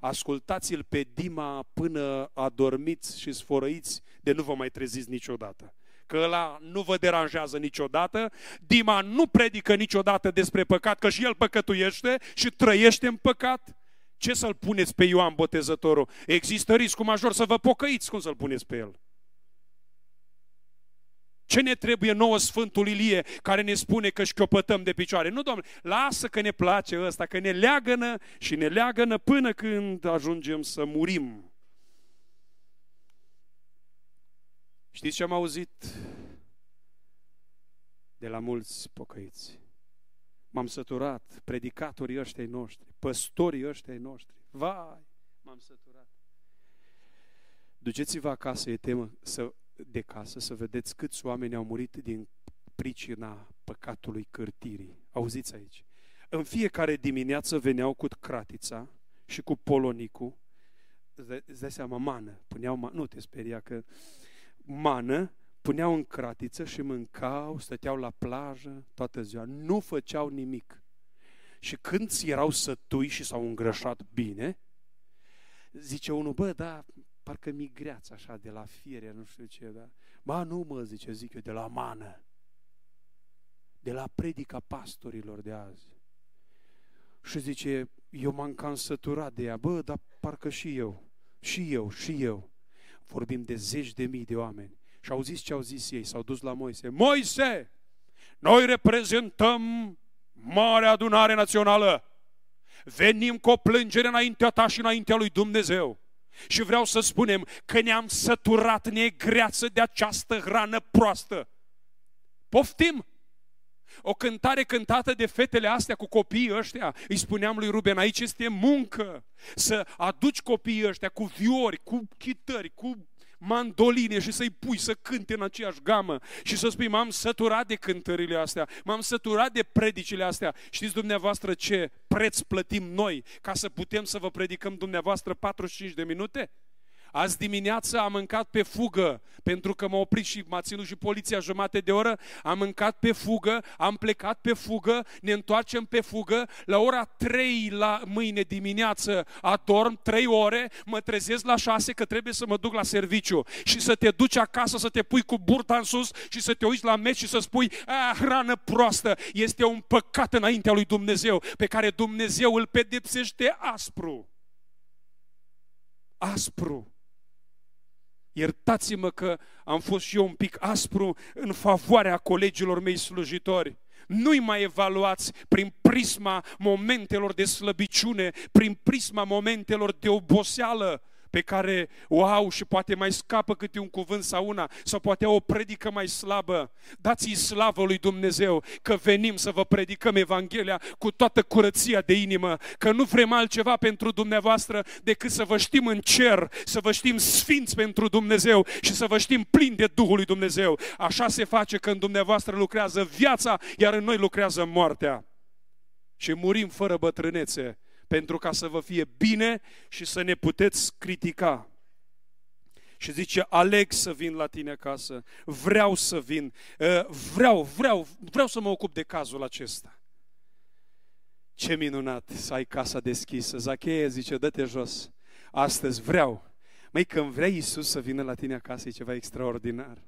Ascultați-l pe Dima până adormiți și sfărăiți de nu vă mai treziți niciodată că ăla nu vă deranjează niciodată, Dima nu predică niciodată despre păcat, că și el păcătuiește și trăiește în păcat. Ce să-l puneți pe Ioan Botezătorul? Există riscul major să vă pocăiți, cum să-l puneți pe el? Ce ne trebuie nouă Sfântul Ilie care ne spune că șchiopătăm de picioare? Nu, Doamne, lasă că ne place ăsta, că ne leagănă și ne leagănă până când ajungem să murim. Știți ce am auzit de la mulți pocăiți? M-am săturat, predicatorii ăștia noștri, păstorii ăștia noștri. Vai, m-am săturat. Duceți-vă acasă, e temă să, de casă, să vedeți câți oameni au murit din pricina păcatului cârtirii. Auziți aici. În fiecare dimineață veneau cu cratița și cu polonicul, îți dai seama, mană, puneau mană, nu te speria că mană, puneau în cratiță și mâncau, stăteau la plajă toată ziua. Nu făceau nimic. Și când erau sătui și s-au îngrășat bine, zice unul, bă, da, parcă mi greață așa de la fiere, nu știu ce, da. Ba nu, mă, zice, zic eu, de la mană. De la predica pastorilor de azi. Și zice, eu m-am cam săturat de ea, bă, dar parcă și eu, și eu, și eu. Vorbim de zeci de mii de oameni. Și au zis ce au zis ei, s-au dus la Moise. Moise, noi reprezentăm Marea Adunare Națională. Venim cu o plângere înaintea ta și înaintea lui Dumnezeu. Și vreau să spunem că ne-am săturat negreață de această hrană proastă. Poftim! O cântare cântată de fetele astea cu copiii ăștia. Îi spuneam lui Ruben, aici este muncă. Să aduci copiii ăștia cu viori, cu chitări, cu mandoline și să-i pui să cânte în aceeași gamă și să spui, m-am săturat de cântările astea, m-am săturat de predicile astea. Știți dumneavoastră ce preț plătim noi ca să putem să vă predicăm dumneavoastră 45 de minute? Azi dimineață am mâncat pe fugă, pentru că m-a oprit și m-a ținut și poliția jumate de oră, am mâncat pe fugă, am plecat pe fugă, ne întoarcem pe fugă, la ora 3 la mâine dimineață adorm 3 ore, mă trezesc la 6 că trebuie să mă duc la serviciu și să te duci acasă, să te pui cu burta în sus și să te uiți la meci și să spui, a, hrană proastă, este un păcat înaintea lui Dumnezeu, pe care Dumnezeu îl pedepsește aspru. Aspru. Iertați-mă că am fost și eu un pic aspru în favoarea colegilor mei slujitori. Nu-i mai evaluați prin prisma momentelor de slăbiciune, prin prisma momentelor de oboseală, pe care o au și poate mai scapă câte un cuvânt sau una, sau poate o predică mai slabă. Dați-i slavă lui Dumnezeu că venim să vă predicăm Evanghelia cu toată curăția de inimă, că nu vrem altceva pentru dumneavoastră decât să vă știm în cer, să vă știm sfinți pentru Dumnezeu și să vă știm plini de Duhul lui Dumnezeu. Așa se face când dumneavoastră lucrează viața, iar în noi lucrează moartea. Și murim fără bătrânețe pentru ca să vă fie bine și să ne puteți critica. Și zice, aleg să vin la tine acasă, vreau să vin, ă, vreau, vreau, vreau să mă ocup de cazul acesta. Ce minunat să ai casa deschisă. Zacheie zice, dă-te jos. Astăzi vreau. Măi, când vrea Iisus să vină la tine acasă, e ceva extraordinar.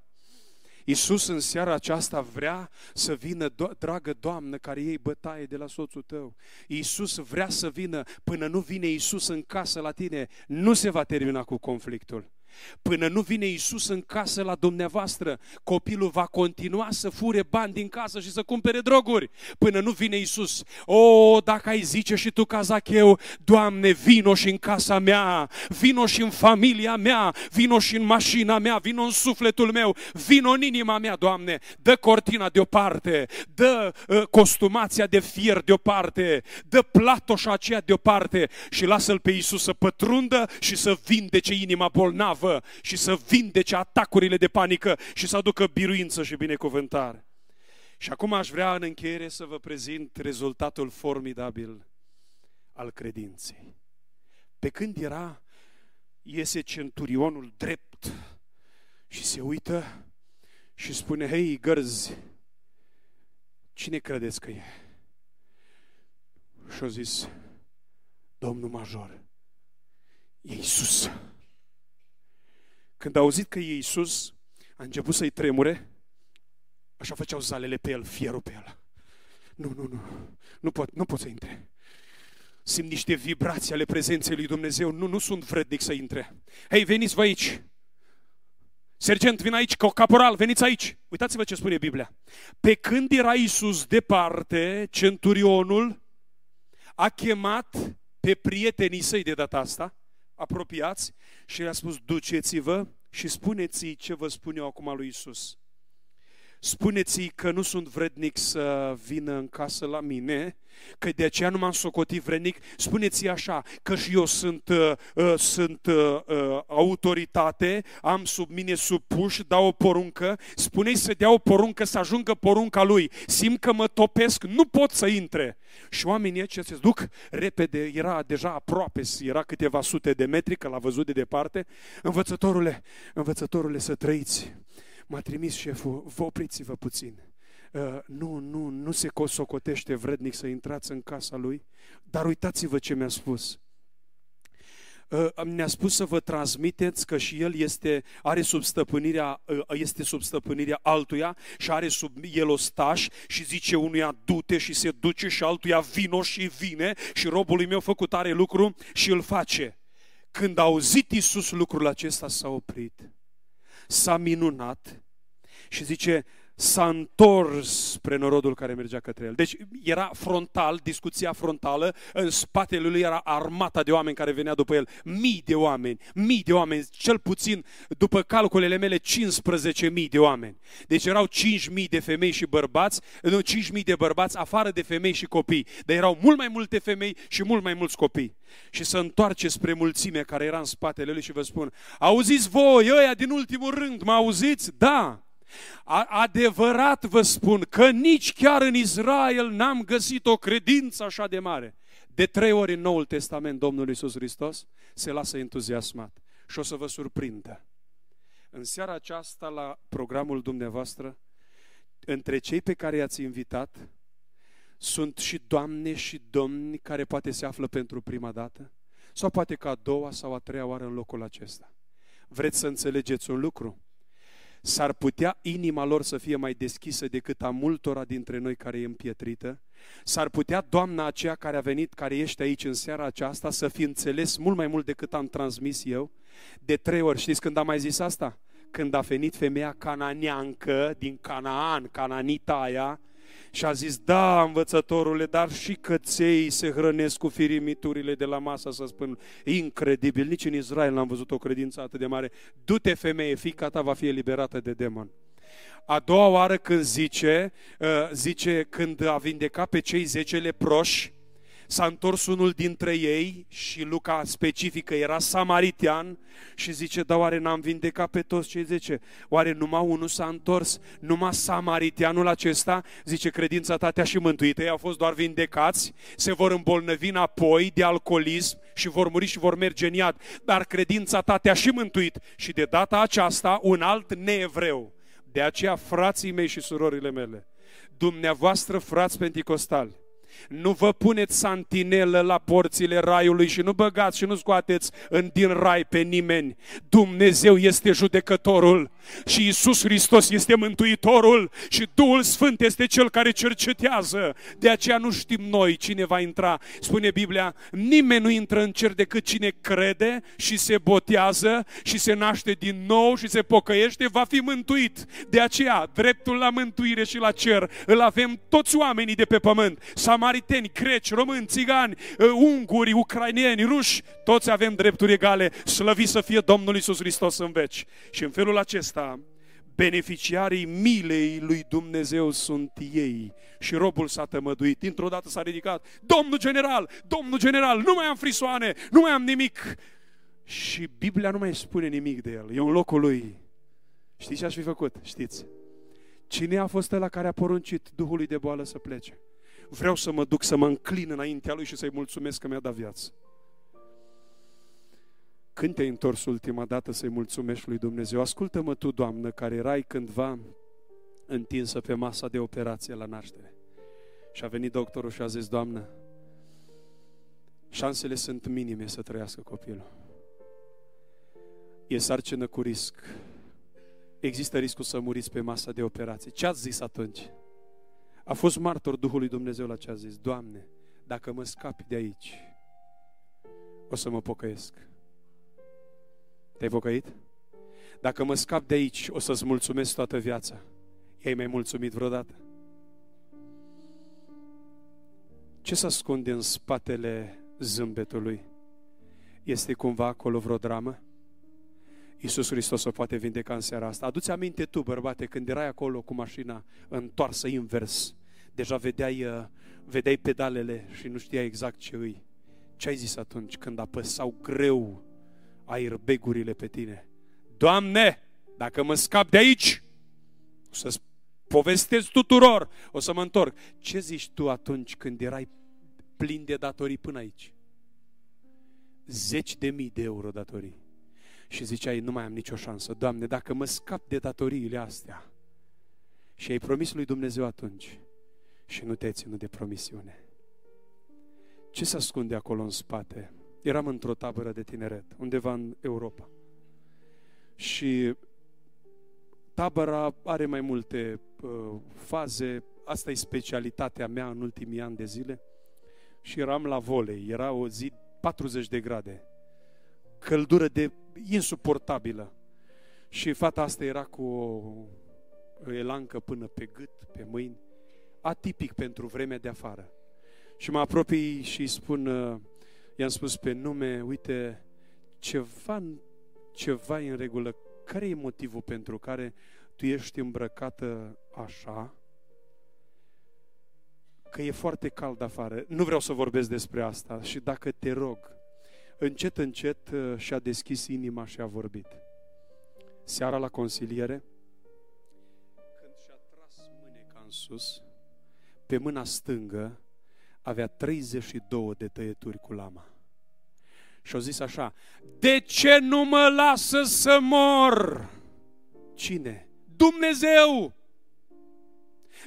Iisus în seara aceasta vrea să vină, dragă Doamnă, care iei bătaie de la soțul tău. Iisus vrea să vină, până nu vine Iisus în casă la tine, nu se va termina cu conflictul. Până nu vine Isus în casă la dumneavoastră, copilul va continua să fure bani din casă și să cumpere droguri. Până nu vine Isus. O, dacă ai zice și tu ca Zacheu, Doamne, vino și în casa mea, vino și în familia mea, vino și în mașina mea, vino în sufletul meu, vino în inima mea, Doamne, dă cortina deoparte, dă uh, costumația de fier deoparte, dă platoșa aceea deoparte și lasă-L pe Isus să pătrundă și să vindece inima bolnavă slavă și să vindece atacurile de panică și să aducă biruință și binecuvântare. Și acum aș vrea în încheiere să vă prezint rezultatul formidabil al credinței. Pe când era, iese centurionul drept și se uită și spune, hei, gărzi, cine credeți că e? Și a zis, Domnul Major, e Iisus. Când a auzit că e Iisus, a început să-i tremure, așa făceau zalele pe el, fierul pe el. Nu, nu, nu, nu pot, nu pot să intre. Simt niște vibrații ale prezenței lui Dumnezeu, nu, nu sunt vrednic să intre. Hei, veniți vă aici! Sergent, vin aici, caporal, veniți aici! Uitați-vă ce spune Biblia. Pe când era Iisus departe, centurionul a chemat pe prietenii săi de data asta, apropiați, și le-a spus, duceți-vă și spuneți-i ce vă spun eu acum lui Isus. Spuneți-i că nu sunt vrednic să vină în casă la mine, că de aceea nu m-am socotit vrednic. Spuneți-i așa, că și eu sunt, uh, uh, sunt uh, uh, autoritate, am sub mine supuși, dau o poruncă. Spuneți să dea o poruncă, să ajungă porunca lui. Simt că mă topesc, nu pot să intre. Și oamenii aceia se duc repede, era deja aproape, era câteva sute de metri, că l-a văzut de departe. Învățătorule, învățătorule, să trăiți m-a trimis șeful, vă opriți-vă puțin. Uh, nu, nu, nu se socotește vrednic să intrați în casa lui, dar uitați-vă ce mi-a spus. Uh, ne-a spus să vă transmiteți că și el este, are sub stăpânirea, uh, este sub stăpânirea altuia și are sub el o staș și zice unuia du-te și se duce și altuia vino și vine și robului meu făcut are lucru și îl face. Când a auzit Iisus lucrul acesta s-a oprit s-a minunat și zice, s-a întors spre norodul care mergea către el. Deci era frontal, discuția frontală, în spatele lui era armata de oameni care venea după el. Mii de oameni, mii de oameni, cel puțin, după calculele mele, 15 mii de oameni. Deci erau 5 mii de femei și bărbați, nu, 5 mii de bărbați, afară de femei și copii. Dar erau mult mai multe femei și mult mai mulți copii. Și să întoarce spre mulțime care era în spatele lui și vă spun, auziți voi, ăia din ultimul rând, mă auziți? Da, Adevărat vă spun că nici chiar în Israel n-am găsit o credință așa de mare. De trei ori în Noul Testament Domnul Iisus Hristos se lasă entuziasmat și o să vă surprindă. În seara aceasta la programul dumneavoastră, între cei pe care i-ați invitat, sunt și doamne și domni care poate se află pentru prima dată, sau poate că a doua sau a treia oară în locul acesta. Vreți să înțelegeți un lucru? S-ar putea inima lor să fie mai deschisă decât a multora dintre noi care e împietrită? S-ar putea doamna aceea care a venit, care ești aici în seara aceasta, să fi înțeles mult mai mult decât am transmis eu? De trei ori, știți când am mai zis asta? Când a venit femeia cananeancă din Canaan, cananita aia, și a zis, da, învățătorule, dar și căței se hrănesc cu firimiturile de la masă, să spun, incredibil, nici în Israel n-am văzut o credință atât de mare. Du-te, femeie, fica ta va fi eliberată de demon. A doua oară când zice, uh, zice când a vindecat pe cei zece leproși, s-a întors unul dintre ei și Luca specifică, era samaritian și zice, da oare n-am vindecat pe toți cei zece? Oare numai unul s-a întors? Numai samaritianul acesta? Zice, credința ta te-a și mântuit. Ei au fost doar vindecați, se vor îmbolnăvi înapoi de alcoolism și vor muri și vor merge în iad. Dar credința ta te-a și mântuit. Și de data aceasta, un alt neevreu. De aceea, frații mei și surorile mele, dumneavoastră, frați penticostali, nu vă puneți santinelă la porțile raiului și nu băgați și nu scoateți în din rai pe nimeni. Dumnezeu este judecătorul și Isus Hristos este mântuitorul și Duhul Sfânt este cel care cercetează. De aceea nu știm noi cine va intra. Spune Biblia, nimeni nu intră în cer decât cine crede și se botează și se naște din nou și se pocăiește, va fi mântuit. De aceea, dreptul la mântuire și la cer îl avem toți oamenii de pe pământ. S-a samariteni, greci, români, țigani, uh, unguri, ucrainieni, ruși, toți avem drepturi egale, slăvi să fie Domnul Isus Hristos în veci. Și în felul acesta, beneficiarii milei lui Dumnezeu sunt ei. Și robul s-a tămăduit. Dintr-o dată s-a ridicat. Domnul general, domnul general, nu mai am frisoane, nu mai am nimic. Și Biblia nu mai spune nimic de el. E în locul lui. Știți ce aș fi făcut? Știți? Cine a fost ăla care a poruncit Duhului de boală să plece? vreau să mă duc să mă înclin înaintea Lui și să-i mulțumesc că mi-a dat viață. Când te-ai întors ultima dată să-i mulțumești lui Dumnezeu? Ascultă-mă tu, Doamnă, care erai cândva întinsă pe masa de operație la naștere. Și a venit doctorul și a zis, Doamnă, șansele sunt minime să trăiască copilul. E sarcină cu risc. Există riscul să muriți pe masa de operație. Ce ați zis atunci? A fost martor Duhului Dumnezeu la ce a zis. Doamne, dacă mă scapi de aici, o să mă pocăiesc. Te-ai pocăit? Dacă mă scap de aici, o să-ți mulțumesc toată viața. I-ai mai mulțumit vreodată? Ce se ascunde în spatele zâmbetului? Este cumva acolo vreo dramă? Iisus Hristos o poate vindeca în seara asta. Aduți aminte tu, bărbate, când erai acolo cu mașina întoarsă invers, deja vedeai, uh, vedeai pedalele și nu știai exact ce îi. Ce ai zis atunci când apăsau greu airbegurile pe tine? Doamne, dacă mă scap de aici, o să povestesc tuturor, o să mă întorc. Ce zici tu atunci când erai plin de datorii până aici? Zeci de mii de euro datorii și ziceai, nu mai am nicio șansă. Doamne, dacă mă scap de datoriile astea și ai promis lui Dumnezeu atunci și nu te-ai ținut de promisiune. Ce se ascunde acolo în spate? Eram într-o tabără de tineret, undeva în Europa. Și tabăra are mai multe uh, faze, asta e specialitatea mea în ultimii ani de zile. Și eram la volei, era o zi 40 de grade căldură de insuportabilă. Și fata asta era cu o elancă până pe gât, pe mâini, atipic pentru vremea de afară. Și mă apropii și îi spun, uh, i-am spus pe nume, uite, ceva, ceva în regulă. Care e motivul pentru care tu ești îmbrăcată așa? Că e foarte cald afară. Nu vreau să vorbesc despre asta și dacă te rog, încet, încet uh, și-a deschis inima și a vorbit. Seara la consiliere, când și-a tras mâneca în sus, pe mâna stângă avea 32 de tăieturi cu lama. Și au zis așa, de ce nu mă lasă să mor? Cine? Dumnezeu!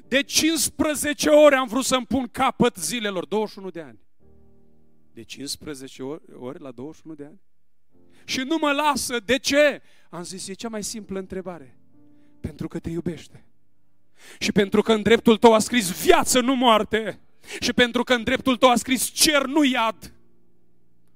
De 15 ore am vrut să-mi pun capăt zilelor, 21 de ani. De 15 ori, ori la 21 de ani? Și nu mă lasă, de ce? Am zis, e cea mai simplă întrebare. Pentru că te iubește. Și pentru că în dreptul tău a scris viață, nu moarte. Și pentru că în dreptul tău a scris cer, nu iad.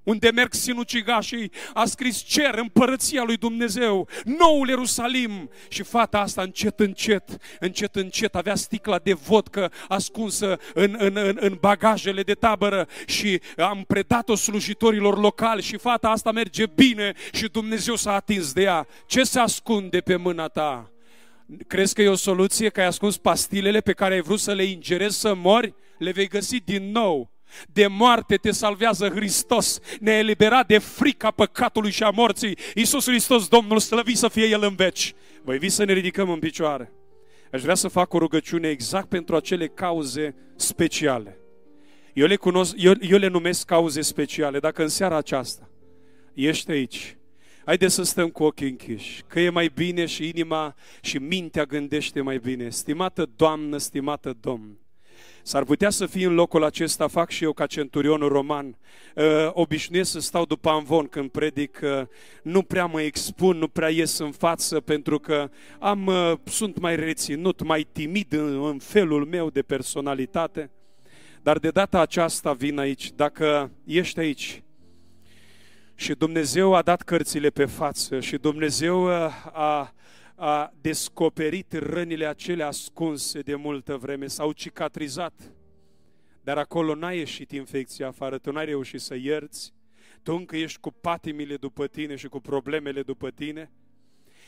Unde merg sinucigașii, a scris cer, împărăția lui Dumnezeu, noul Ierusalim. Și fata asta încet, încet, încet, încet avea sticla de vodcă ascunsă în, în, în, în bagajele de tabără și am predat-o slujitorilor locali și fata asta merge bine și Dumnezeu s-a atins de ea. Ce se ascunde pe mâna ta? Crezi că e o soluție că ai ascuns pastilele pe care ai vrut să le ingerezi să mori? Le vei găsi din nou. De moarte te salvează Hristos, ne eliberat de frica păcatului și a morții. Iisus Hristos, Domnul, slăvit să fie El în veci. Voi vi să ne ridicăm în picioare. Aș vrea să fac o rugăciune exact pentru acele cauze speciale. Eu le, cunosc, eu, eu le numesc cauze speciale. Dacă în seara aceasta ești aici Haideți să stăm cu ochii închiși, că e mai bine și inima și mintea gândește mai bine. Stimată Doamnă, stimată Domn, S-ar putea să fii în locul acesta, fac și eu ca centurionul roman. Uh, obișnuiesc să stau după amvon când predic, uh, nu prea mă expun, nu prea ies în față, pentru că am, uh, sunt mai reținut, mai timid în, în felul meu de personalitate. Dar de data aceasta vin aici. Dacă ești aici și Dumnezeu a dat cărțile pe față și Dumnezeu a, a descoperit rănile acelea ascunse de multă vreme, s-au cicatrizat, dar acolo n-a ieșit infecția afară, tu n-ai reușit să ierți, tu încă ești cu patimile după tine și cu problemele după tine,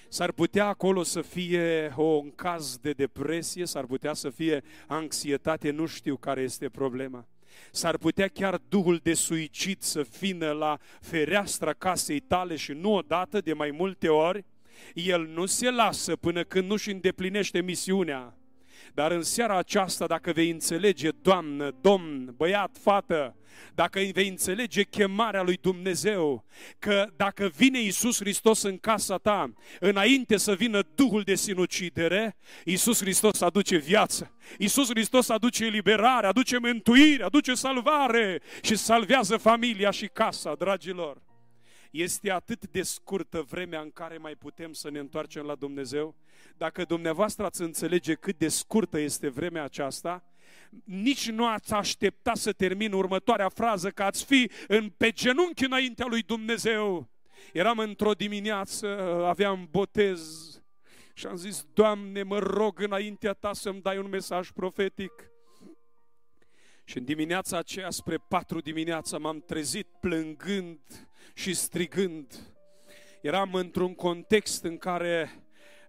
S-ar putea acolo să fie o, un caz de depresie, s-ar putea să fie anxietate, nu știu care este problema. S-ar putea chiar duhul de suicid să vină la fereastra casei tale și nu odată, de mai multe ori. El nu se lasă până când nu-și îndeplinește misiunea. Dar în seara aceasta, dacă vei înțelege, Doamnă, Domn, băiat, fată, dacă vei înțelege chemarea lui Dumnezeu, că dacă vine Isus Hristos în casa ta, înainte să vină Duhul de sinucidere, Isus Hristos aduce viață. Isus Hristos aduce eliberare, aduce mântuire, aduce salvare și salvează familia și casa, dragilor. Este atât de scurtă vremea în care mai putem să ne întoarcem la Dumnezeu. Dacă dumneavoastră ați înțelege cât de scurtă este vremea aceasta, nici nu ați aștepta să termin următoarea frază, că ați fi în, pe genunchi înaintea lui Dumnezeu. Eram într-o dimineață, aveam botez și am zis, Doamne, mă rog înaintea Ta să-mi dai un mesaj profetic. Și în dimineața aceea, spre patru dimineața, m-am trezit plângând și strigând. Eram într-un context în care,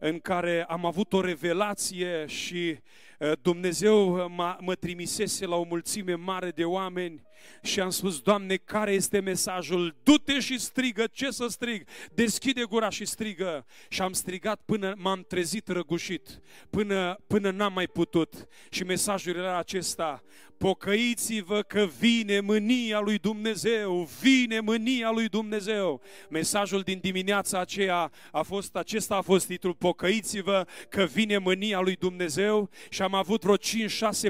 în care am avut o revelație și uh, Dumnezeu mă trimisese la o mulțime mare de oameni și am spus, Doamne, care este mesajul? Du-te și strigă, ce să strig? Deschide gura și strigă. Și am strigat până m-am trezit răgușit, până, până n-am mai putut. Și mesajul era acesta, pocăiți-vă că vine mânia lui Dumnezeu, vine mânia lui Dumnezeu. Mesajul din dimineața aceea a fost, acesta a fost titlul, pocăiți-vă că vine mânia lui Dumnezeu și am avut vreo 5-6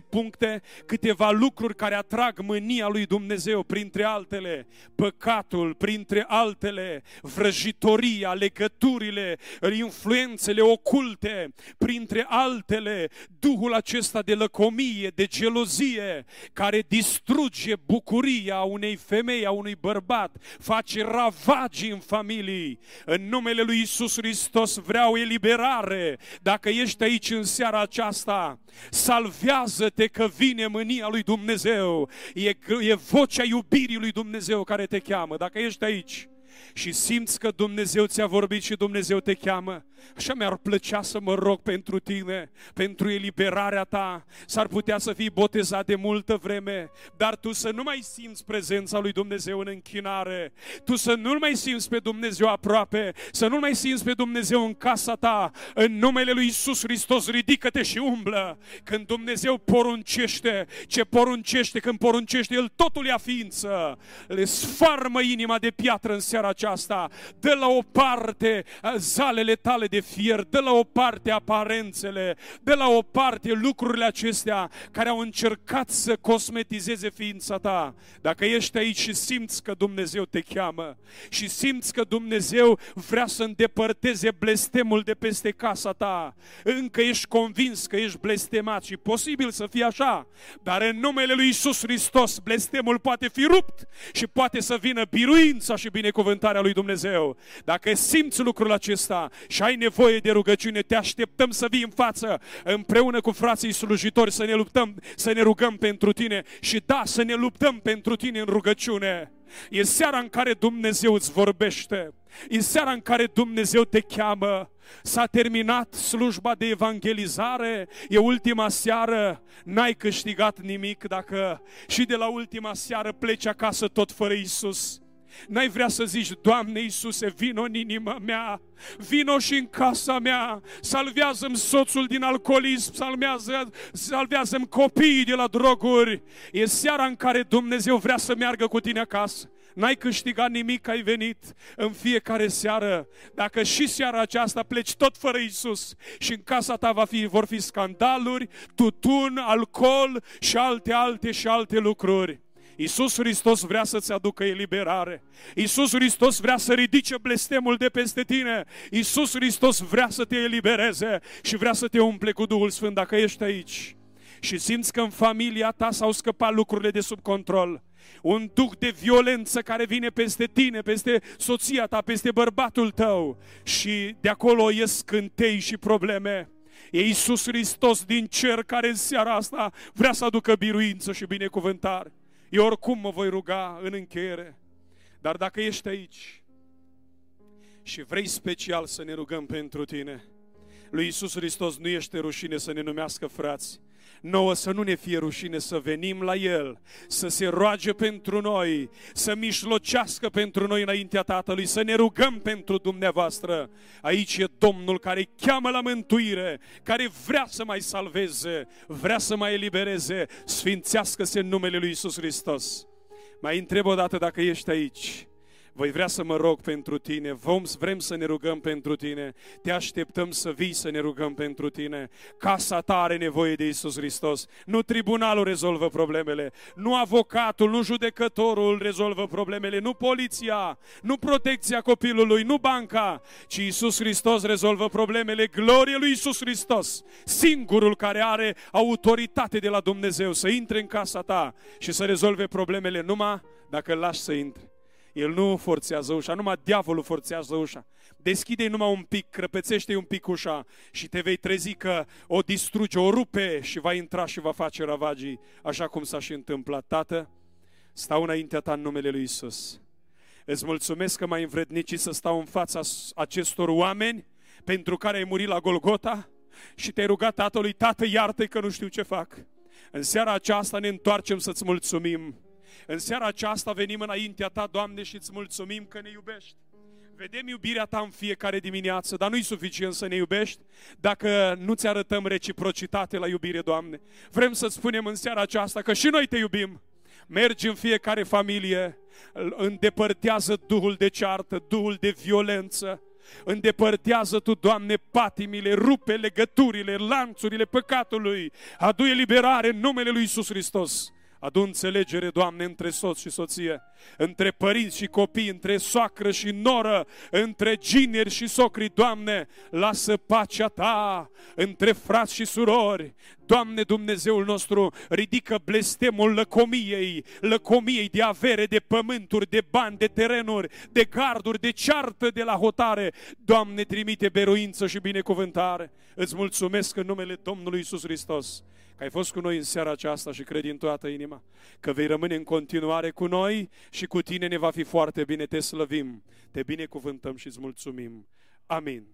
puncte, câteva lucruri care atrag mânia lui lui Dumnezeu, printre altele, păcatul, printre altele, vrăjitoria, legăturile, influențele oculte, printre altele, duhul acesta de lăcomie, de gelozie, care distruge bucuria unei femei, a unui bărbat, face ravagii în familii. În numele lui Isus Hristos vreau eliberare. Dacă ești aici în seara aceasta, salvează-te că vine mânia lui Dumnezeu. E, e vocea iubirii lui Dumnezeu care te cheamă. Dacă ești aici, și simți că Dumnezeu ți-a vorbit și Dumnezeu te cheamă, așa mi-ar plăcea să mă rog pentru tine, pentru eliberarea ta. S-ar putea să fii botezat de multă vreme, dar tu să nu mai simți prezența lui Dumnezeu în închinare, tu să nu mai simți pe Dumnezeu aproape, să nu mai simți pe Dumnezeu în casa ta. În numele lui Isus Hristos, ridică-te și umblă. Când Dumnezeu poruncește, ce poruncește, când poruncește, El totul ia ființă. Le sfarmă inima de piatră în seara aceasta. Dă la o parte zalele tale de fier, dă la o parte aparențele, dă la o parte lucrurile acestea care au încercat să cosmetizeze ființa ta. Dacă ești aici și simți că Dumnezeu te cheamă și simți că Dumnezeu vrea să îndepărteze blestemul de peste casa ta, încă ești convins că ești blestemat și posibil să fie așa, dar în numele lui Isus Hristos blestemul poate fi rupt și poate să vină biruința și binecuvântarea lui Dumnezeu. Dacă simți lucrul acesta și ai nevoie de rugăciune, te așteptăm să vii în față împreună cu frații slujitori să ne luptăm, să ne rugăm pentru tine și da, să ne luptăm pentru tine în rugăciune. E seara în care Dumnezeu îți vorbește. E seara în care Dumnezeu te cheamă. S-a terminat slujba de evangelizare, e ultima seară, n-ai câștigat nimic dacă și de la ultima seară pleci acasă tot fără Isus. N-ai vrea să zici, Doamne Iisuse, vino în inima mea, vino și în casa mea, salvează-mi soțul din alcoolism, salvează, salvează-mi copiii de la droguri. E seara în care Dumnezeu vrea să meargă cu tine acasă. N-ai câștigat nimic, ai venit în fiecare seară. Dacă și seara aceasta pleci tot fără Isus și în casa ta va fi, vor fi scandaluri, tutun, alcool și alte, alte și alte lucruri. Iisus Hristos vrea să-ți aducă eliberare. Iisus Hristos vrea să ridice blestemul de peste tine. Iisus Hristos vrea să te elibereze și vrea să te umple cu Duhul Sfânt dacă ești aici. Și simți că în familia ta s-au scăpat lucrurile de sub control. Un duh de violență care vine peste tine, peste soția ta, peste bărbatul tău. Și de acolo ies scântei și probleme. E Iisus Hristos din cer care în seara asta vrea să aducă biruință și binecuvântare. Eu oricum mă voi ruga în încheiere. Dar dacă ești aici și vrei special să ne rugăm pentru tine, lui Isus Hristos nu este rușine să ne numească frați, nouă să nu ne fie rușine să venim la El, să se roage pentru noi, să mișlocească pentru noi înaintea Tatălui, să ne rugăm pentru dumneavoastră. Aici e Domnul care cheamă la mântuire, care vrea să mai salveze, vrea să mai elibereze, sfințească-se în numele Lui Isus Hristos. Mai întreb o dată dacă ești aici voi vrea să mă rog pentru tine, vom, vrem să ne rugăm pentru tine, te așteptăm să vii să ne rugăm pentru tine. Casa ta are nevoie de Isus Hristos. Nu tribunalul rezolvă problemele, nu avocatul, nu judecătorul rezolvă problemele, nu poliția, nu protecția copilului, nu banca, ci Isus Hristos rezolvă problemele. Glorie lui Isus Hristos, singurul care are autoritate de la Dumnezeu să intre în casa ta și să rezolve problemele numai dacă îl lași să intre. El nu forțează ușa, numai diavolul forțează ușa. Deschide numai un pic, crăpețește un pic ușa și te vei trezi că o distruge, o rupe și va intra și va face ravagii, așa cum s-a și întâmplat. Tată, stau înaintea ta în numele lui Isus. Îți mulțumesc că m-ai învrednicit să stau în fața acestor oameni pentru care ai murit la Golgota și te-ai rugat Tatălui, Tată, iartă că nu știu ce fac. În seara aceasta ne întoarcem să-ți mulțumim în seara aceasta venim înaintea Ta, Doamne, și îți mulțumim că ne iubești. Vedem iubirea Ta în fiecare dimineață, dar nu-i suficient să ne iubești dacă nu-ți arătăm reciprocitate la iubire, Doamne. Vrem să spunem în seara aceasta că și noi Te iubim. Mergi în fiecare familie, îndepărtează Duhul de ceartă, Duhul de violență, Îndepărtează Tu, Doamne, patimile, rupe legăturile, lanțurile păcatului, adu eliberare în numele Lui Isus Hristos. Adu înțelegere, Doamne, între soț și soție, între părinți și copii, între soacră și noră, între gineri și socri, Doamne, lasă pacea Ta între frați și surori. Doamne Dumnezeul nostru, ridică blestemul lăcomiei, lăcomiei de avere, de pământuri, de bani, de terenuri, de garduri, de ceartă de la hotare. Doamne, trimite beruință și binecuvântare. Îți mulțumesc în numele Domnului Isus Hristos că ai fost cu noi în seara aceasta și cred din toată inima că vei rămâne în continuare cu noi și cu tine ne va fi foarte bine. Te slăvim, te binecuvântăm și îți mulțumim. Amin.